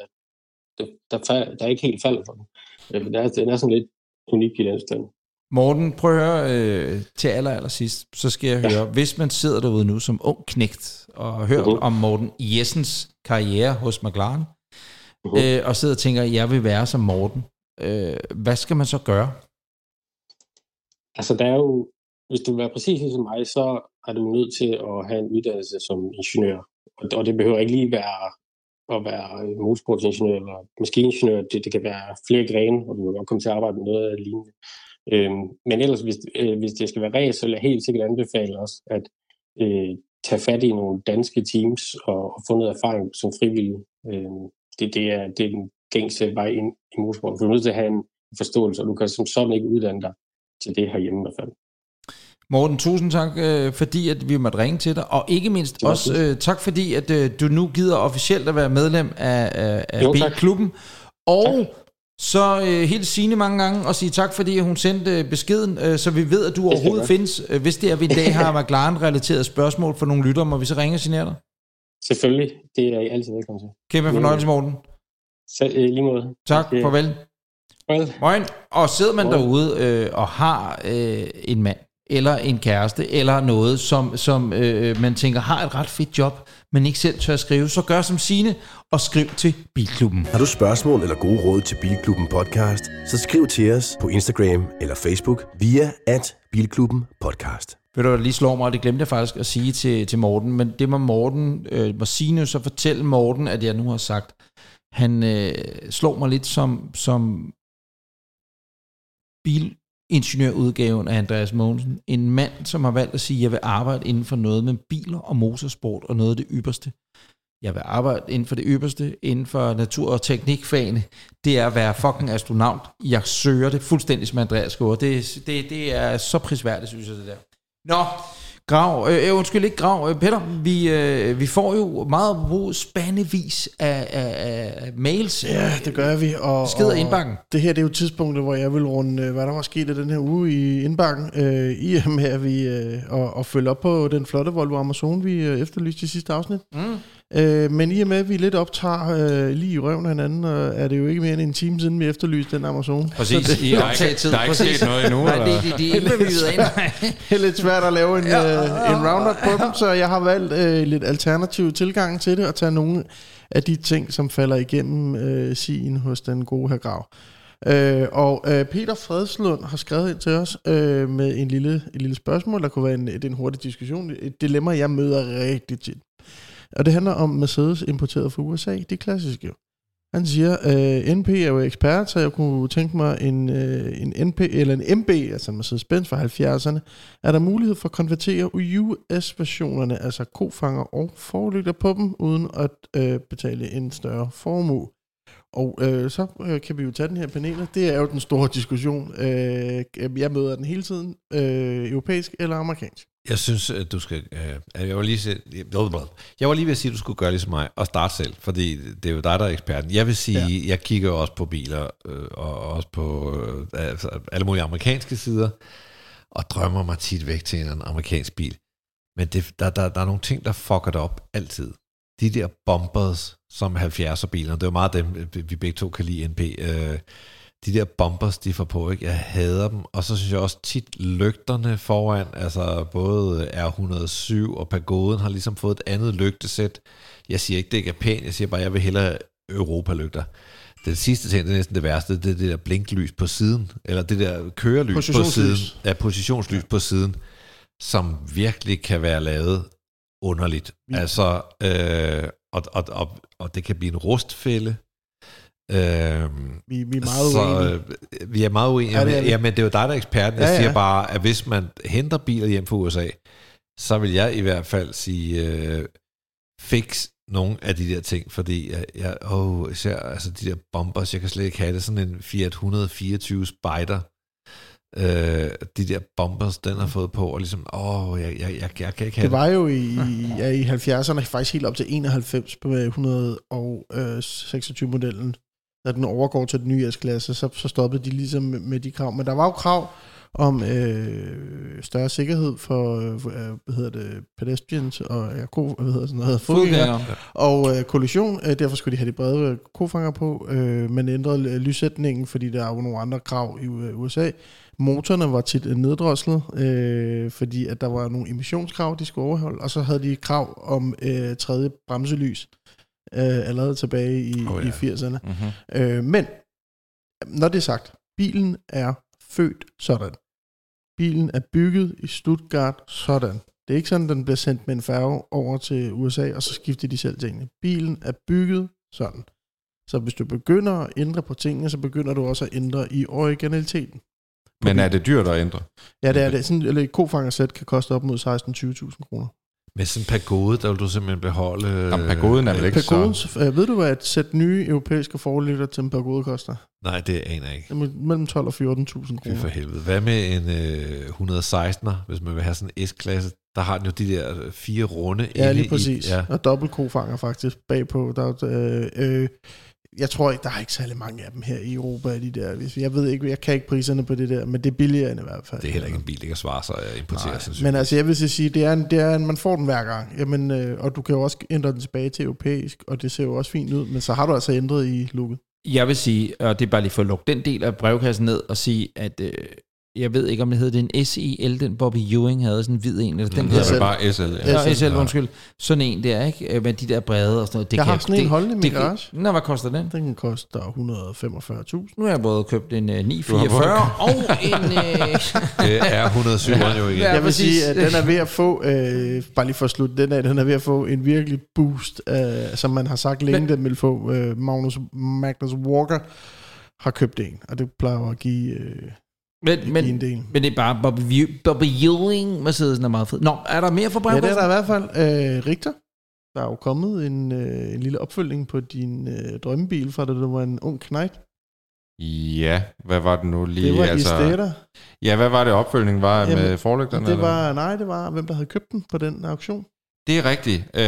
[SPEAKER 6] der, der, der ikke helt falder for den. Øh, Den er, den er sådan lidt unik i den stand.
[SPEAKER 2] Morten, prøv at høre øh, til aller, aller sidst, så skal jeg høre, hvis man sidder derude nu som ung knægt og har hørt
[SPEAKER 6] Mhm.
[SPEAKER 2] om Morten Jessens karriere hos McLaren,
[SPEAKER 6] Mhm.
[SPEAKER 2] øh, og sidder og tænker, jeg vil være som Morten, øh, hvad skal man så gøre?
[SPEAKER 6] Altså, der er jo, hvis du vil være præcis ligesom mig, så er du nødt til at have en uddannelse som ingeniør. Og, og det behøver ikke lige være at være motorsportsingeniør eller maskiningeniør. Det, det kan være flere grene, og du kan godt komme til at arbejde med noget af lignende. Øhm, men ellers, hvis, øh, hvis det skal være race, så vil jeg helt sikkert anbefale også at øh, tage fat i nogle danske teams og, og få noget erfaring som frivillig. Øhm, det, det, er, det er den gængse vej ind i motorsporten. Du er nødt til at have en forståelse, og du kan som sådan ikke uddanne dig til det herhjemme i hvert fald.
[SPEAKER 2] Morten, tusind tak, øh, fordi at vi måtte ringe til dig, og ikke mindst også øh, tak, fordi at øh, du nu gider officielt at være medlem af, af,
[SPEAKER 6] Jo, tak.
[SPEAKER 2] B-klubben. Og så øh, helt sigende mange gange og sige tak, fordi hun sendte øh, beskeden, øh, så vi ved, at du overhovedet findes. Øh, Hvis det er, vi i dag har McLaren-relateret spørgsmål for nogle lyttere, må vi så ringe og signere dig?
[SPEAKER 6] Selvfølgelig, det er I altid velkommen til.
[SPEAKER 2] Kæmpe fornøjelse, Morten.
[SPEAKER 6] Så, øh, lige måde.
[SPEAKER 2] Tak,
[SPEAKER 6] Det-
[SPEAKER 2] farvel.
[SPEAKER 6] Farvel.
[SPEAKER 2] Moin. Og sidder man
[SPEAKER 6] Moin.
[SPEAKER 2] derude øh, og har øh, en mand, eller en kæreste, eller noget, som, som øh, man tænker har et ret fedt job, men ikke selv tør at skrive, så gør som sine og skriv til Bilklubben.
[SPEAKER 1] Har du spørgsmål eller gode råd til Bilklubben Podcast, så skriv til os på Instagram eller Facebook via at Bilklubben Podcast.
[SPEAKER 2] Ved du, lige slår mig, og det glemte jeg faktisk at sige til, til Morten, men det må Morten, øh, må Signe så fortælle Morten, at jeg nu har sagt, han øh, slår mig lidt som, som bilingeniørudgaven af Andreas Mogensen. En mand, som har valgt at sige, at jeg vil arbejde inden for noget med biler og motorsport og noget af det ypperste. Jeg vil arbejde inden for det ypperste, inden for natur- og teknikfagene. Det er at være fucking astronaut. Jeg søger det fuldstændig som Andreas gjorde. Det, det, det er så prisværdigt, synes jeg, det der. Nå, Grav, øh, øh, undskyld ikke Grav, øh, Peter, vi, øh, vi får jo meget på spandevis af, af, af mails.
[SPEAKER 5] Ja, det gør vi. Og,
[SPEAKER 2] Skider
[SPEAKER 5] og
[SPEAKER 2] indbakken.
[SPEAKER 5] Det her det er jo tidspunktet, hvor jeg vil runde, øh, hvad der var sket i den her uge i indbakken, øh, i og med at vi, øh, og, og følge op på den flotte Volvo Amazon, vi øh, efterlyste i sidste afsnit.
[SPEAKER 2] Mm.
[SPEAKER 5] Øh, men i og med, at vi lidt optager øh, lige i røven af hinanden, øh, er det jo ikke mere end en time siden, vi efterlyste den Amazon.
[SPEAKER 2] Præcis,
[SPEAKER 5] Så det,
[SPEAKER 2] i
[SPEAKER 3] er
[SPEAKER 2] optagetid.
[SPEAKER 3] der er ikke
[SPEAKER 2] Præcis.
[SPEAKER 3] sket noget endnu,
[SPEAKER 2] Nej,
[SPEAKER 3] eller?
[SPEAKER 2] det, det, det er ikke nej.
[SPEAKER 5] det er lidt svært at lave en, øh, en roundup på dem, så jeg har valgt øh, lidt alternativ tilgang til det, og tage nogle af de ting, som falder igennem øh, sin hos den gode her grav. Øh, og øh, Peter Fredslund har skrevet ind til os øh, med en lille, en lille spørgsmål, der kunne være en, det er en hurtig diskussion, et dilemma, jeg møder rigtig tit. Og det handler om Mercedes importeret fra USA, det klassiske. Han siger, øh, NP er jo ekspert, så jeg kunne tænke mig en, øh, en NP eller en MB, altså en Mercedes-Benz fra 70'erne. Er der mulighed for at konvertere US-versionerne, altså kofanger og forlygter på dem, uden at øh, betale en større formue? Og øh, så øh, kan vi jo tage den her paneler. Det er jo den store diskussion. Øh, jeg møder den hele tiden, øh, europæisk eller amerikansk.
[SPEAKER 4] Jeg synes, at du skal... Øh, jeg, var lige, se- jeg var lige ved at sige, at du skulle gøre ligesom mig og starte selv, fordi det er jo dig, der er eksperten. Jeg vil sige, ja. jeg kigger også på biler, øh, og også på øh, altså, alle mulige amerikanske sider, og drømmer mig tit væk til en amerikansk bil. Men det, der, der, der er nogle ting, der fucker det op altid. De der bumpers, som 70'er biler, det er jo meget dem, vi begge to kan lide NP, øh, de der bumpers, de får på, ikke? Jeg hader dem. Og så synes jeg også tit lygterne foran, altså både R107 og Pagoden har ligesom fået et andet lygtesæt. Jeg siger ikke, det ikke er pænt, jeg siger bare, jeg vil hellere Europa-lygter. Den sidste ting, det er næsten det værste, det er det der blinklys på siden, eller det der kørelys på siden, ja, positionslys på siden, som virkelig kan være lavet underligt. Altså, øh, og, og, og, og det kan blive en rustfælde. Øh,
[SPEAKER 5] Vi, vi er meget
[SPEAKER 4] så
[SPEAKER 5] uenige.
[SPEAKER 4] øh, vi er meget uenige.
[SPEAKER 5] Ja, det er vi.
[SPEAKER 4] Jamen, det er jo dig, der er eksperten. Jeg
[SPEAKER 5] Ja,
[SPEAKER 4] ja,
[SPEAKER 5] ja.
[SPEAKER 4] siger bare, at hvis man henter biler hjem fra USA, så vil jeg i hvert fald sige, øh, fix nogle af de der ting, fordi jeg, jeg åh, især altså de der bombers, jeg kan slet ikke have det. Sådan en Fiat 124 Spider, øh, de der bombers, den har fået på, og ligesom, åh, jeg, jeg, jeg, jeg kan ikke have
[SPEAKER 5] Det var jo i, ja, i 70'erne, faktisk helt op til 91 på 126-modellen. Da den overgår til den nye S-klasse, så, så stoppede de ligesom med, med de krav. Men der var jo krav om øh, større sikkerhed for, øh, hvad hedder det, pedestrians og ja, ko, hvad hedder sådan noget, fodgængere.
[SPEAKER 2] Fodgænger.
[SPEAKER 5] Og øh, kollision, øh, derfor skulle de have de brede øh, kofanger på. Øh, man ændrede øh, lyssætningen, fordi der er jo nogle andre krav i øh, USA. Motorerne var tit øh, neddroslet, øh, fordi at der var nogle emissionskrav, de skulle overholde. Og så havde de krav om øh, tredje bremselys øh, allerede tilbage i, oh,
[SPEAKER 4] ja.
[SPEAKER 5] i 80'erne.
[SPEAKER 3] Mm-hmm.
[SPEAKER 5] Øh, men, når det er sagt, bilen er født sådan. Bilen er bygget i Stuttgart sådan. Det er ikke sådan, den bliver sendt med en færge over til USA, og så skifter de selv tingene. Bilen er bygget sådan. Så hvis du begynder at ændre på tingene, så begynder du også at ændre i originaliteten.
[SPEAKER 3] Men er det dyrt at ændre?
[SPEAKER 5] Ja, det er det. Sådan eller et kofangersæt kan koste op mod 16-20.000 kroner.
[SPEAKER 4] Med sådan en pagode, der vil du simpelthen beholde...
[SPEAKER 3] Jamen, pagoden er vel ikke så...
[SPEAKER 5] Pagodens, øh, ved du, hvad et sæt nye europæiske forlytter til en pagode koster?
[SPEAKER 4] Nej, det aner jeg ikke.
[SPEAKER 5] Det er mellem 12 og 14.000
[SPEAKER 4] Fy
[SPEAKER 5] kroner.
[SPEAKER 4] for helvede. Hvad med en øh, 116'er, hvis man vil have sådan en S-klasse? Der har den jo de der øh, fire runde
[SPEAKER 5] Ja, lige præcis.
[SPEAKER 4] I, ja.
[SPEAKER 5] Ja. Og dobbelt kofanger faktisk bagpå. Der, er, øh, øh, jeg tror ikke, der er ikke særlig mange af dem her i Europa, de der. Hvis- Jeg ved ikke, jeg kan ikke priserne på det der, men det er billigere end i hvert fald.
[SPEAKER 4] Det er heller ikke en bil, der kan svare sig at importere.
[SPEAKER 5] Nej,
[SPEAKER 4] Nej,
[SPEAKER 5] men altså, jeg vil så sige, det er, en, det er en, man får den hver gang. Jamen, øh, og du kan jo også ændre den tilbage til europæisk, og det ser jo også fint ud, men så har du altså ændret i looket.
[SPEAKER 2] Jeg vil sige, og det er bare lige for at lukke den del af brevkassen ned og sige, at øh, jeg ved ikke, om det hedder det en SEL, den Bobby Ewing havde, sådan en hvid en, eller den.
[SPEAKER 3] Det
[SPEAKER 5] SL.
[SPEAKER 3] er bare SL. Ja.
[SPEAKER 2] Ja,
[SPEAKER 5] SL,
[SPEAKER 2] SL, undskyld. Sådan en der, ikke? Øh, Med de der brede og sådan noget. Det
[SPEAKER 5] Jeg
[SPEAKER 2] kan
[SPEAKER 5] har sådan en holdende i min garage.
[SPEAKER 2] Nå, hvad koster den?
[SPEAKER 5] Den koster 145.000.
[SPEAKER 2] Nu har jeg både købt en uh,
[SPEAKER 3] har
[SPEAKER 2] 944 og en... Uh,
[SPEAKER 4] det er 107 ja. jo igen.
[SPEAKER 2] Ja,
[SPEAKER 5] jeg vil sige, at den er ved at få, øh, bare lige for at slutte den af, den er ved at få en virkelig boost, øh, som man har sagt længe,
[SPEAKER 2] Men-
[SPEAKER 5] den vil få. Øh, Magnus, Magnus Walker har købt en, og det plejer at give, øh,
[SPEAKER 2] men,
[SPEAKER 5] give en
[SPEAKER 2] men,
[SPEAKER 5] del.
[SPEAKER 2] men det er bare Bobby, Bobby Ewing, Mercedesen er meget fed. Nå, er der mere for
[SPEAKER 5] Ja, det er der i hvert fald. Øh, Richter, der er jo kommet en, øh, en lille opfølgning på din øh, drømmebil, fra da du var en ung knægt.
[SPEAKER 3] ja, hvad var det nu lige?
[SPEAKER 5] Det var
[SPEAKER 3] altså,
[SPEAKER 5] i Steder.
[SPEAKER 3] Ja, hvad var det opfølgningen var
[SPEAKER 5] Jamen,
[SPEAKER 3] med forlygterne?
[SPEAKER 5] Det
[SPEAKER 3] eller?
[SPEAKER 5] var, nej, det var, hvem der havde købt den på den auktion.
[SPEAKER 3] Det er rigtigt. Øh,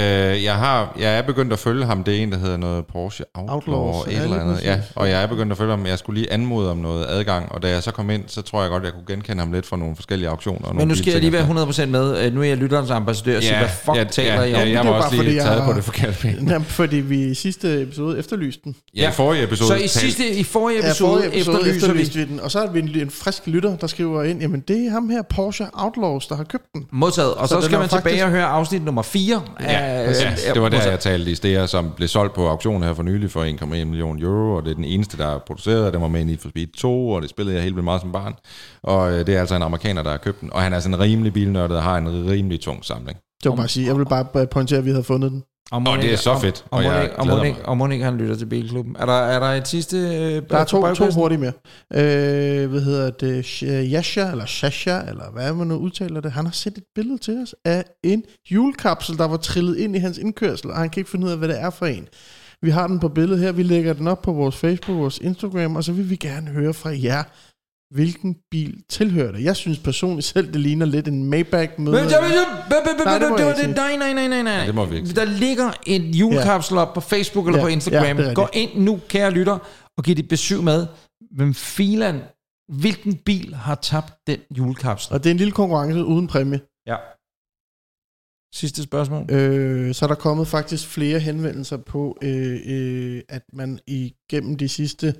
[SPEAKER 3] jeg, har, jeg er begyndt at følge ham. Det er en, der hedder noget Porsche Outlaw,
[SPEAKER 5] Outlaws,
[SPEAKER 3] Outlaw et
[SPEAKER 5] ja,
[SPEAKER 3] eller andet. Ja, og jeg er begyndt at følge ham. Jeg skulle lige anmode om noget adgang, og da jeg så kom ind, så tror jeg godt, jeg kunne genkende ham lidt fra nogle forskellige auktioner. og
[SPEAKER 2] Men nu skal jeg lige være 100% med. Øh, Nu er jeg lytterens ambassadør og siger, hvad fuck
[SPEAKER 3] ja,
[SPEAKER 2] taler
[SPEAKER 3] ja,
[SPEAKER 2] I om?
[SPEAKER 3] Ja, jeg
[SPEAKER 5] er
[SPEAKER 3] var også lige
[SPEAKER 5] fordi, jeg
[SPEAKER 3] taget
[SPEAKER 5] har-
[SPEAKER 3] på det forkerte ben.
[SPEAKER 5] Jamen, fordi vi i sidste episode efterlyste den.
[SPEAKER 3] Ja, i forrige episode.
[SPEAKER 2] Så i, sidste, i forrige
[SPEAKER 5] Ja,
[SPEAKER 2] episode,
[SPEAKER 5] forrige episode
[SPEAKER 2] efterlyser vi
[SPEAKER 5] efterlyste vi den, og så er vi en, en frisk lytter, der skriver ind, jamen det er ham her, Porsche Outlaws, der har købt den.
[SPEAKER 2] modtaget. Og så,
[SPEAKER 5] Så
[SPEAKER 2] så skal man
[SPEAKER 5] faktisk-
[SPEAKER 2] tilbage og høre afsnit nummer 4.
[SPEAKER 3] Ja, ja, det var der, jeg talte i Stea, som blev solgt på auktionen her for nylig for 1,1 million euro, og det er den eneste, der er produceret, og den var med i Need for Speed 2, og det spillede jeg helt vildt meget som barn. Og øh, det er altså en amerikaner, der har købt den, og han er sådan en rimelig bilnørdet og har en rimelig tung samling.
[SPEAKER 5] Det var bare at sige, jeg vil bare pointere, at vi havde fundet den.
[SPEAKER 2] Og,
[SPEAKER 3] Og det er så fedt,
[SPEAKER 2] Og,
[SPEAKER 3] og
[SPEAKER 2] og,
[SPEAKER 3] jeg
[SPEAKER 2] Monik, og,
[SPEAKER 3] glæder
[SPEAKER 2] Monik,
[SPEAKER 3] mig.
[SPEAKER 2] og Monik, han lytter til Bilklubben. Er der, er der et sidste... Øh,
[SPEAKER 5] Der er to, to hurtige mere. Øh, hvad hedder det? Sh- Yasha, eller Shasha, eller hvad man nu udtaler det. Han har sendt et billede til os af en julekapsel, der var trillet ind i hans indkørsel, og han kan ikke finde ud af, hvad det er for en. Vi har den på billedet her. Vi lægger den op på vores Facebook, vores Instagram, og så vil vi gerne høre fra jer, hvilken bil tilhører det. Jeg synes personligt selv, det ligner lidt en Maybach med... Nej,
[SPEAKER 2] Nej, nej, nej, nej, nej.
[SPEAKER 3] det må vi ikke.
[SPEAKER 2] Der ligger en julekapsel op på Facebook eller
[SPEAKER 5] Ja,
[SPEAKER 2] på Instagram. Gå ind nu, kære lytter, og giv dit besøg med. Hvem filan, hvilken bil har tabt den julekapsel?
[SPEAKER 5] Og det er en lille konkurrence uden præmie.
[SPEAKER 2] Ja. Sidste spørgsmål.
[SPEAKER 5] Øh, så er der kommet faktisk flere henvendelser på, øh, øh, at man igennem de sidste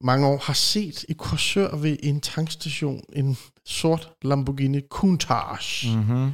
[SPEAKER 5] mange år har set i Korsør ved en tankstation en sort Lamborghini Countach. Mm.
[SPEAKER 2] Mm-hmm.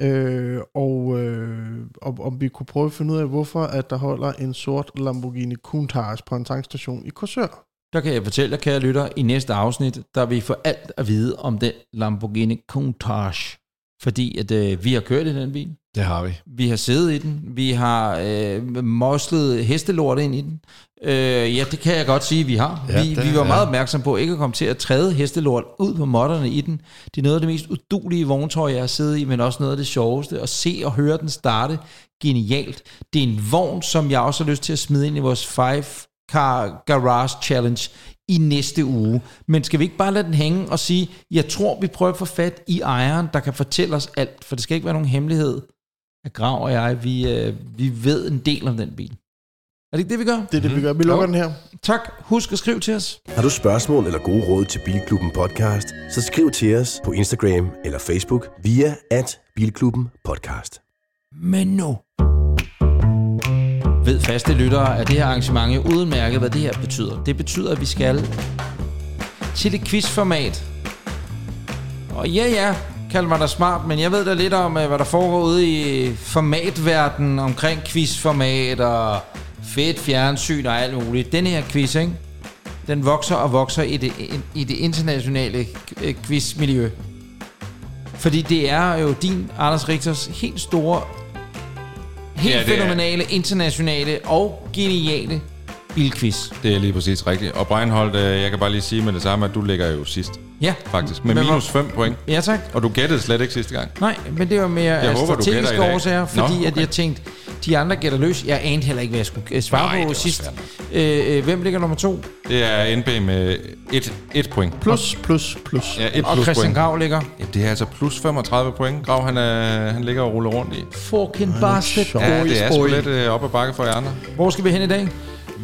[SPEAKER 5] Øh, og øh, om, om vi kunne prøve at finde ud af, hvorfor at der holder en sort Lamborghini Countach på en tankstation i Korsør.
[SPEAKER 2] Der kan jeg fortælle jer, kære lytter, i næste afsnit, der vil I få alt at vide om den Lamborghini Countach. Fordi at øh, vi har kørt i den bil.
[SPEAKER 4] Det har vi.
[SPEAKER 2] Vi har siddet i den. Vi har øh, moslet hestelort ind i den. Øh, ja, det kan jeg godt sige, vi har.
[SPEAKER 4] Ja,
[SPEAKER 2] vi,
[SPEAKER 4] det-
[SPEAKER 2] vi var
[SPEAKER 4] ja.
[SPEAKER 2] meget opmærksom på ikke at komme til at træde hestelort ud på modderne i den. Det er noget af det mest udulige vogntøj, jeg har siddet i, men også noget af det sjoveste. At se og høre den starte genialt. Det er en vogn, som jeg også har lyst til at smide ind i vores 5-car garage challenge i næste uge. Men skal vi ikke bare lade den hænge og sige, jeg tror, vi prøver at få fat i ejeren, der kan fortælle os alt, for det skal ikke være nogen hemmelighed at Grav og jeg, vi, øh, vi ved en del om den bil. Er det ikke det, vi gør?
[SPEAKER 5] Det er det, vi gør. Vi lukker den her.
[SPEAKER 2] Tak. Husk at skrive til os.
[SPEAKER 1] Har du spørgsmål eller gode råd til Bilklubben Podcast, så skriv til os på Instagram eller Facebook via at Bilklubben Podcast.
[SPEAKER 2] Men nu ved faste lyttere af det her arrangement jo udmærket, hvad det her betyder. Det betyder, at vi skal til et quizformat. Og ja, ja, kald mig da smart, men jeg ved da lidt om, øh, hvad der foregår ude i formatverdenen omkring quizformat og fedt fjernsyn og alt muligt. Den her quiz, ikke? den vokser og vokser i det, i det internationale øh, quizmiljø. Fordi det er jo din, Anders Richters, helt store, helt
[SPEAKER 3] Ja, er-
[SPEAKER 2] fænomenale, internationale og geniale bilquiz.
[SPEAKER 3] Det er lige præcis rigtigt. Og Breinholt, øh, jeg kan bare lige sige med det samme, at du ligger jo sidst,
[SPEAKER 2] Ja,
[SPEAKER 3] faktisk. Med
[SPEAKER 2] Men
[SPEAKER 3] minus 5 point.
[SPEAKER 2] ja tak.
[SPEAKER 3] Og du gættede slet ikke sidste gang.
[SPEAKER 2] Nej, men det var mere
[SPEAKER 3] Jeg
[SPEAKER 2] af
[SPEAKER 3] håber,
[SPEAKER 2] strategiske årsager, fordi
[SPEAKER 3] Nå,
[SPEAKER 2] at
[SPEAKER 3] okay.
[SPEAKER 2] jeg tænkte, de andre gætter løs. Jeg anede heller ikke, hvad jeg skulle øh, svare
[SPEAKER 3] Nej,
[SPEAKER 2] på sidst. Øh, øh, hvem ligger nummer to?
[SPEAKER 3] Det er NB med 1 et point.
[SPEAKER 5] Plus, plus, plus.
[SPEAKER 3] Ja, et
[SPEAKER 2] Og
[SPEAKER 3] plus
[SPEAKER 2] Christian
[SPEAKER 3] point.
[SPEAKER 2] Grav ligger.
[SPEAKER 3] Ja, det er altså plus 35 point. Grav, han, er, han ligger og ruller rundt i.
[SPEAKER 2] Fucking bastard.
[SPEAKER 3] Ja, det er sgu lidt øh, op ad bakke for jer andre.
[SPEAKER 2] Hvor skal vi hen i dag?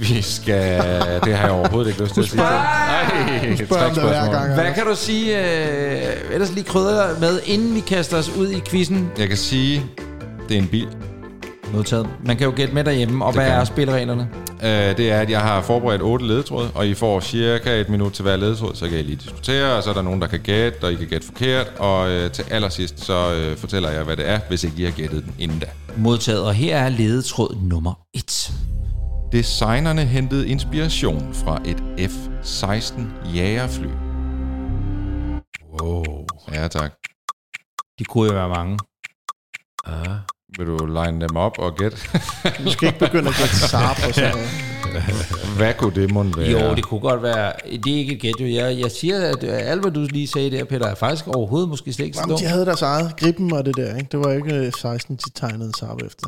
[SPEAKER 3] Vi skal... Det har jeg overhovedet ikke lyst til at sige. Nej,
[SPEAKER 5] spørger om det hver gang.
[SPEAKER 2] Hvad kan du sige, øh, ellers lige krydder med, inden vi kaster os ud i quizzen?
[SPEAKER 3] Jeg kan sige, det er en bil.
[SPEAKER 2] Modtaget. Man kan jo gætte med derhjemme, og
[SPEAKER 3] Det
[SPEAKER 2] hvad
[SPEAKER 3] kan
[SPEAKER 2] er spillereglerne?
[SPEAKER 3] Øh, det er, at jeg har forberedt otte ledetråde, og I får cirka et minut til hver ledetråd, så kan I lige diskutere, og så er der nogen, der kan gætte, og I kan gætte forkert, og øh, til allersidst, så øh, fortæller jeg, hvad det er, hvis ikke I har gættet den inden da.
[SPEAKER 2] Modtaget, og her er ledetråd nummer 1.
[SPEAKER 3] Designerne hentede inspiration fra et F-16 jagerfly.
[SPEAKER 4] Wow.
[SPEAKER 3] Ja, tak.
[SPEAKER 2] De kunne jo være mange.
[SPEAKER 4] Ah.
[SPEAKER 3] Vil du line dem op og gætte?
[SPEAKER 5] Du skal ikke begynde at gætte Saab og sådan noget.
[SPEAKER 3] hvad kunne det måtte være?
[SPEAKER 2] Jo, det kunne godt være. Det er ikke et gæt, jo. Jeg, jeg siger, at øh, alt, hvad du lige sagde der, Peter, er faktisk overhovedet måske slet ikke så
[SPEAKER 5] Jamen,
[SPEAKER 2] dumt.
[SPEAKER 5] de havde deres eget. Griben og det der, ikke? Det var ikke øh, 16, de tegnede en Saab efter.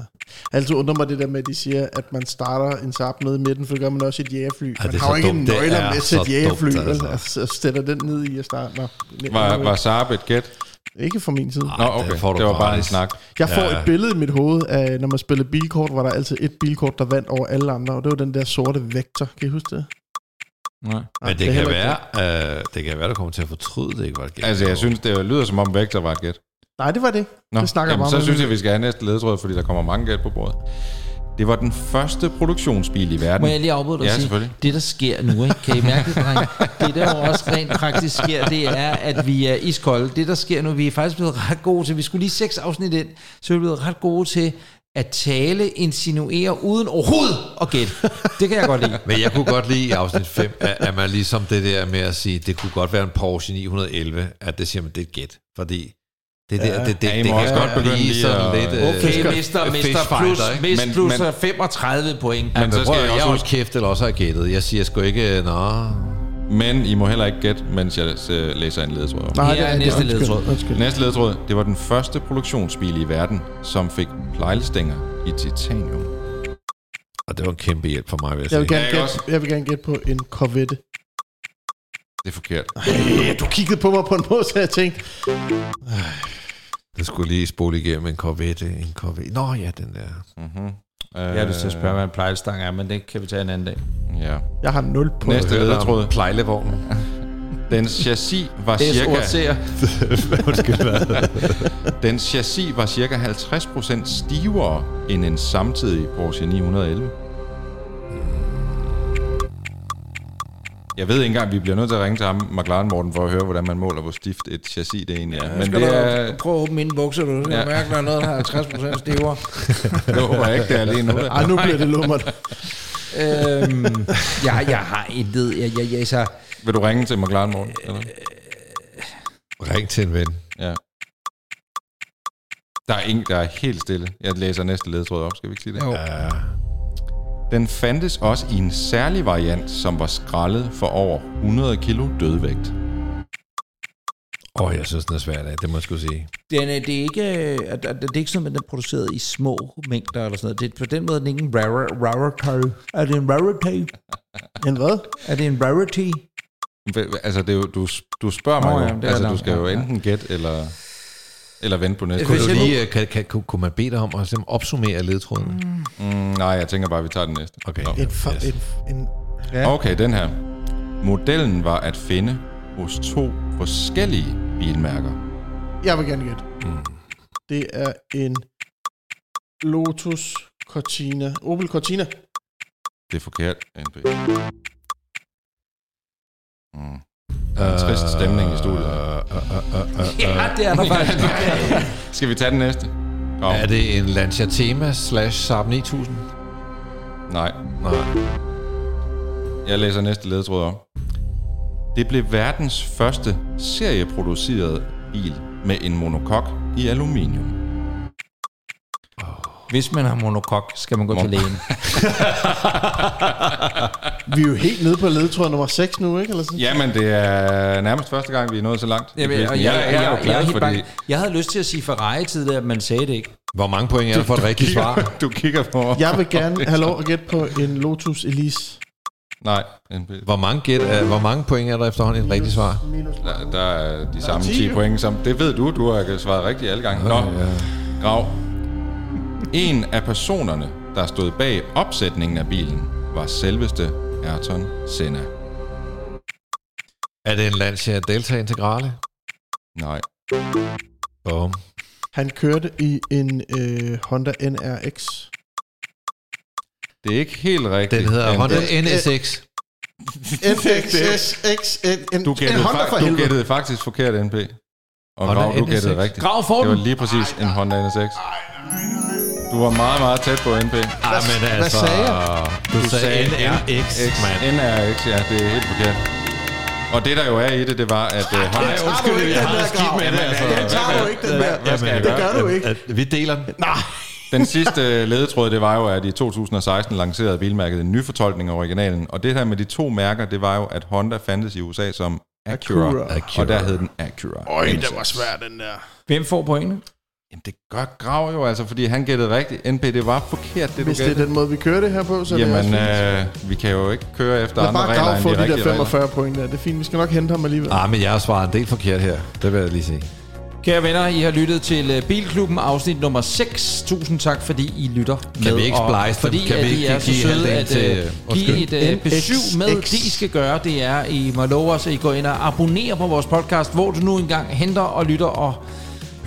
[SPEAKER 5] Altid undrer mig det der med, at de siger, at man starter en Saab nede i midten, for det gør man også i et jægerfly.
[SPEAKER 4] Ej,
[SPEAKER 5] Man har jo ikke
[SPEAKER 4] dumt.
[SPEAKER 5] en nøgler
[SPEAKER 4] er
[SPEAKER 5] med til
[SPEAKER 4] så
[SPEAKER 5] et jægerfly,
[SPEAKER 4] dumt, altså.
[SPEAKER 5] Altså, sætter den ned i at starte. Nå,
[SPEAKER 3] Var, var Saab et gæt?
[SPEAKER 5] Ikke fra min side.
[SPEAKER 3] Nå, okay.
[SPEAKER 4] det får du
[SPEAKER 3] det var bare en snak.
[SPEAKER 5] Jeg får
[SPEAKER 4] Ja.
[SPEAKER 5] et billede i mit hoved af, når man spillede bilkort, var der altid et bilkort, der vandt over alle andre, og det var den der sorte vektor. Kan I huske det?
[SPEAKER 2] Nej.
[SPEAKER 5] Nej,
[SPEAKER 4] Men det,
[SPEAKER 5] er
[SPEAKER 4] kan være, øh, det kan være, du kommer til at fortryde det, ikke var et gæt.
[SPEAKER 3] Altså, jeg synes, det lyder som om Vector var et gæt.
[SPEAKER 5] Nej, det var det.
[SPEAKER 3] Nå,
[SPEAKER 5] Det snakker
[SPEAKER 3] jamen,
[SPEAKER 5] bare
[SPEAKER 3] så
[SPEAKER 5] med
[SPEAKER 3] synes jeg, vi skal have næste ledetråd, fordi der kommer mange gæt på bordet. Det var den første produktionsbil i verden.
[SPEAKER 2] Må jeg lige afbryde dig
[SPEAKER 3] Ja,
[SPEAKER 2] og sige, det der sker nu, ikke? kan I mærke det, dreng? Det der jo også rent praktisk sker, det er, at vi er iskolde. Det der sker nu, vi er faktisk blevet ret gode til, vi skulle lige seks afsnit ind, så er vi blevet ret gode til at tale, insinuere, uden overhovedet at gætte. Det kan jeg godt lide.
[SPEAKER 4] Men jeg kunne godt lide i afsnit 5, at, at man ligesom det der med at sige, det kunne godt være en Porsche 911, at det siger man, det er et gæt. Fordi det der, det, det,
[SPEAKER 3] Ja, I
[SPEAKER 4] det kan
[SPEAKER 3] også godt begynde lige
[SPEAKER 4] sådan
[SPEAKER 3] at-
[SPEAKER 4] lidt... øh,
[SPEAKER 2] Okay, mister, mister plus,
[SPEAKER 4] ikke?
[SPEAKER 2] mist
[SPEAKER 3] Men-
[SPEAKER 2] plus
[SPEAKER 3] men-
[SPEAKER 2] er 35 point.
[SPEAKER 3] Men
[SPEAKER 4] Men
[SPEAKER 3] så
[SPEAKER 4] så
[SPEAKER 3] skal jeg
[SPEAKER 4] jeg
[SPEAKER 3] også
[SPEAKER 4] kæft eller også har gættet. Jeg siger sgu ikke, nå...
[SPEAKER 3] men I må heller ikke gætte, mens jeg øh, læser en ledetråd op.
[SPEAKER 2] Her er næste ledetråd.
[SPEAKER 5] Undskyld.
[SPEAKER 3] Næste ledetråd, det var den første produktionsbil i verden, som fik plejlstænger i titanium.
[SPEAKER 4] Og det var en kæmpe hjælp for mig, vil jeg
[SPEAKER 5] Jeg vil,
[SPEAKER 4] sige.
[SPEAKER 5] gerne
[SPEAKER 3] Ja,
[SPEAKER 5] gætte, jeg vil gerne gætte på en Corvette.
[SPEAKER 3] Det er forkert.
[SPEAKER 5] Ej, du kiggede på mig på en måde, så jeg tænkte,
[SPEAKER 4] Det skulle lige spole igennem en Corvette. En Corvette. Nå ja, den der.
[SPEAKER 3] Mm-hmm.
[SPEAKER 2] Jeg har lyst til at spørge, hvad en plejestang er, men det kan vi tage en anden dag.
[SPEAKER 3] Ja.
[SPEAKER 5] jeg har 0 på
[SPEAKER 3] Næste ledetråd.
[SPEAKER 4] Plejlevognen.
[SPEAKER 3] Dens chassis var
[SPEAKER 2] Det er
[SPEAKER 3] cirka... Dens chassis var cirka 50% stivere end en samtidig Porsche 911. Jeg ved ikke engang, vi bliver nødt til at ringe til ham, McLaren Morten, for at høre, hvordan man måler, hvor stift et chassis det egentlig er. Men det, er,
[SPEAKER 2] Prøv at åbne mine bukser, du. Jeg
[SPEAKER 3] Ja.
[SPEAKER 2] mærker, der er noget, der har 50% stivere.
[SPEAKER 3] det håber jeg ikke, det er lige nu.
[SPEAKER 5] Ej, nu bliver det lummert.
[SPEAKER 2] øhm, jeg, jeg har intet. Jeg, jeg, jeg, så,
[SPEAKER 3] Vil du ringe til McLaren Morten? Eller?
[SPEAKER 4] Ring til en ven.
[SPEAKER 3] Ja. Der er, ingen, der er helt stille. Jeg læser næste ledtråd op. Skal vi ikke sige det?
[SPEAKER 2] Jo.
[SPEAKER 4] Ja.
[SPEAKER 3] Den fandtes også i en særlig variant, som var skrællet for over 100 kilo dødvægt.
[SPEAKER 4] Åh, oh, jeg synes, den er svær af. Det må jeg skulle sige.
[SPEAKER 2] Den, er- det, er ikke, at det er ikke sådan, at den er produceret i små mængder eller sådan noget. Det, er- på den måde er den ikke en rare- rarity. Er det en rarity?
[SPEAKER 5] En hvad?
[SPEAKER 2] Er det en rarity?
[SPEAKER 3] Altså, det er jo, du, du spørger mig jo.
[SPEAKER 2] ja,
[SPEAKER 3] altså, du skal jo enten gætte eller, eller vente på næste.
[SPEAKER 4] Kunne, du lige, øh, kan, kan, kunne, kunne man bede dig om at simpelthen opsummere ledtråden? Mm.
[SPEAKER 3] Mm, nej, jeg tænker bare, at vi tager den næste.
[SPEAKER 4] Okay.
[SPEAKER 3] Nå.
[SPEAKER 5] En, fa-
[SPEAKER 4] Yes.
[SPEAKER 5] en, en,
[SPEAKER 2] Ja.
[SPEAKER 3] Okay, den her. Modellen var at finde hos to forskellige bilmærker.
[SPEAKER 5] jeg vil gerne gætte.
[SPEAKER 4] Mm.
[SPEAKER 5] Det er en Lotus Cortina. Opel Cortina.
[SPEAKER 3] Det er forkert, NP. Mm. En trist stemning i studiet.
[SPEAKER 4] Uh, uh, uh, uh, uh.
[SPEAKER 2] Ja, det er der faktisk.
[SPEAKER 3] Skal vi tage den næste? Kom.
[SPEAKER 4] Er det en Lancia Tema slash Saab 9000?
[SPEAKER 3] Nej,
[SPEAKER 4] Nej.
[SPEAKER 3] jeg læser næste ledtråd op. Det blev verdens første serieproducerede bil med en monokok i aluminium.
[SPEAKER 2] Hvis man har monokok, skal man gå til lægen.
[SPEAKER 5] Vi er jo helt nede på ledtråd nummer 6 nu, ikke? Eller sådan?
[SPEAKER 3] Jamen, det er nærmest første gang, vi er nået så langt.
[SPEAKER 2] Jamen, jeg, jeg, jeg,
[SPEAKER 3] er jo
[SPEAKER 2] jeg,
[SPEAKER 3] glad,
[SPEAKER 2] er helt
[SPEAKER 3] fordi
[SPEAKER 2] bange. jeg havde lyst til at sige Ferrari tidligere, men sagde det ikke.
[SPEAKER 4] Hvor mange point er der for et rigtigt svar?
[SPEAKER 3] du kigger på
[SPEAKER 5] Jeg vil gerne have lov at gætte på en Lotus Elise.
[SPEAKER 3] Nej, NP.
[SPEAKER 4] Hvor mange, gæt, er, hvor mange point er der efterhånden et rigtigt svar?
[SPEAKER 5] Minus
[SPEAKER 3] Der, der er de samme
[SPEAKER 5] 10,
[SPEAKER 3] 10
[SPEAKER 5] jo.
[SPEAKER 3] point, som... Det ved du, du har svaret rigtigt alle gange. Nå, Grav. En af personerne, der stod bag opsætningen af bilen, var selveste Ayrton Senna.
[SPEAKER 4] Er det en Lancia Delta Integrale?
[SPEAKER 3] Nej.
[SPEAKER 4] Bum.
[SPEAKER 5] Han kørte i en øh, Honda NRX.
[SPEAKER 3] Det er ikke helt rigtigt.
[SPEAKER 4] Den hedder. Honda
[SPEAKER 5] Øh,
[SPEAKER 4] NSX.
[SPEAKER 5] En,
[SPEAKER 3] Du gættede,
[SPEAKER 5] Honda for
[SPEAKER 3] fa- du gættede faktisk forkert, NP. Og
[SPEAKER 4] Honda
[SPEAKER 3] Grav, du
[SPEAKER 4] NSX.
[SPEAKER 3] gættede rigtigt.
[SPEAKER 2] Grav for
[SPEAKER 3] Det var lige præcis en Honda NSX. Du var meget, meget tæt på NP.
[SPEAKER 4] Ej, men
[SPEAKER 5] hvad
[SPEAKER 4] altså...
[SPEAKER 5] sagde
[SPEAKER 4] Du, sagde NRX, mand.
[SPEAKER 3] NRX, ja, det er helt forkert. Og det, der jo er i det, det var, at uh, Honda...
[SPEAKER 5] Nej, undskyld,
[SPEAKER 4] jeg
[SPEAKER 5] den
[SPEAKER 4] har
[SPEAKER 5] der
[SPEAKER 4] det skidt
[SPEAKER 5] grav.
[SPEAKER 4] med det, altså.
[SPEAKER 5] Den tager du ikke, den der.
[SPEAKER 3] hvad skal jeg
[SPEAKER 5] Det gør du ikke.
[SPEAKER 4] Vi deler den.
[SPEAKER 3] Den sidste ledetråd, det var jo, at i 2016 lancerede bilmærket en ny fortolkning af originalen. Og det her med de to mærker, det var jo, at Honda fandtes i USA som Acura.
[SPEAKER 5] Acura.
[SPEAKER 3] Acura. Og der hed den Acura.
[SPEAKER 5] Øj, det var svært, den der.
[SPEAKER 2] Hvem får pointene?
[SPEAKER 3] Jamen, det gør Grav jo, altså, fordi han gættede rigtigt. NP, det var forkert, det
[SPEAKER 5] Hvis
[SPEAKER 3] du
[SPEAKER 5] det er den måde, vi kører det her på, så er det
[SPEAKER 3] Jamen,
[SPEAKER 5] også fint.
[SPEAKER 3] øh, vi kan jo ikke køre efter
[SPEAKER 5] Lad
[SPEAKER 3] andre
[SPEAKER 5] bare
[SPEAKER 3] regler
[SPEAKER 5] Grav få
[SPEAKER 3] de
[SPEAKER 5] de der
[SPEAKER 3] rigtige regler.
[SPEAKER 5] 45 point der. Det er fint. Vi skal nok hente ham alligevel.
[SPEAKER 4] Ah, men jeg har svaret en del forkert her. Det vil jeg lige sige.
[SPEAKER 2] Kære venner, I har lyttet til øh, Bilklubben afsnit nummer 6. Tusind tak, fordi I lytter med.
[SPEAKER 4] vi ikke
[SPEAKER 2] og
[SPEAKER 4] splice dem?
[SPEAKER 2] Fordi
[SPEAKER 4] Kan
[SPEAKER 2] at
[SPEAKER 4] vi
[SPEAKER 2] I
[SPEAKER 4] ikke
[SPEAKER 2] er så
[SPEAKER 4] give
[SPEAKER 2] søde at
[SPEAKER 4] til-
[SPEAKER 2] øh, give et
[SPEAKER 4] undskyld.
[SPEAKER 2] øh, besøg med. Det I skal gøre, det er, I må love os, at I går ind og abonnerer på vores podcast, hvor du nu engang henter og lytter og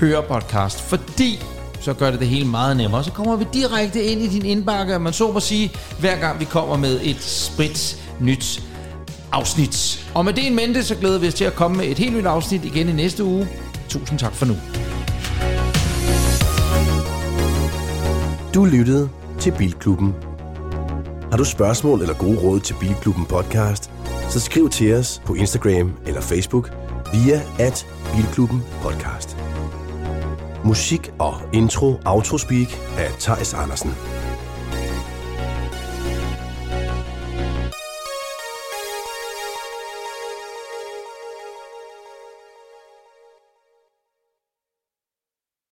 [SPEAKER 2] hører podcast. Fordi så gør det det hele meget nemmere. Så kommer vi direkte ind i din indbakke, og man så må sige, hver gang vi kommer med et sprit nyt afsnit. Og med det en mente, så glæder vi os til at komme med et helt nyt afsnit igen i næste uge. Tusind tak for nu.
[SPEAKER 1] Du lyttede til Bilklubben. Har du spørgsmål eller gode råd til Bilklubben podcast, så skriv til os på Instagram eller Facebook via at Bilklubben podcast. Musik og intro Autospeak af Tejs Andersen.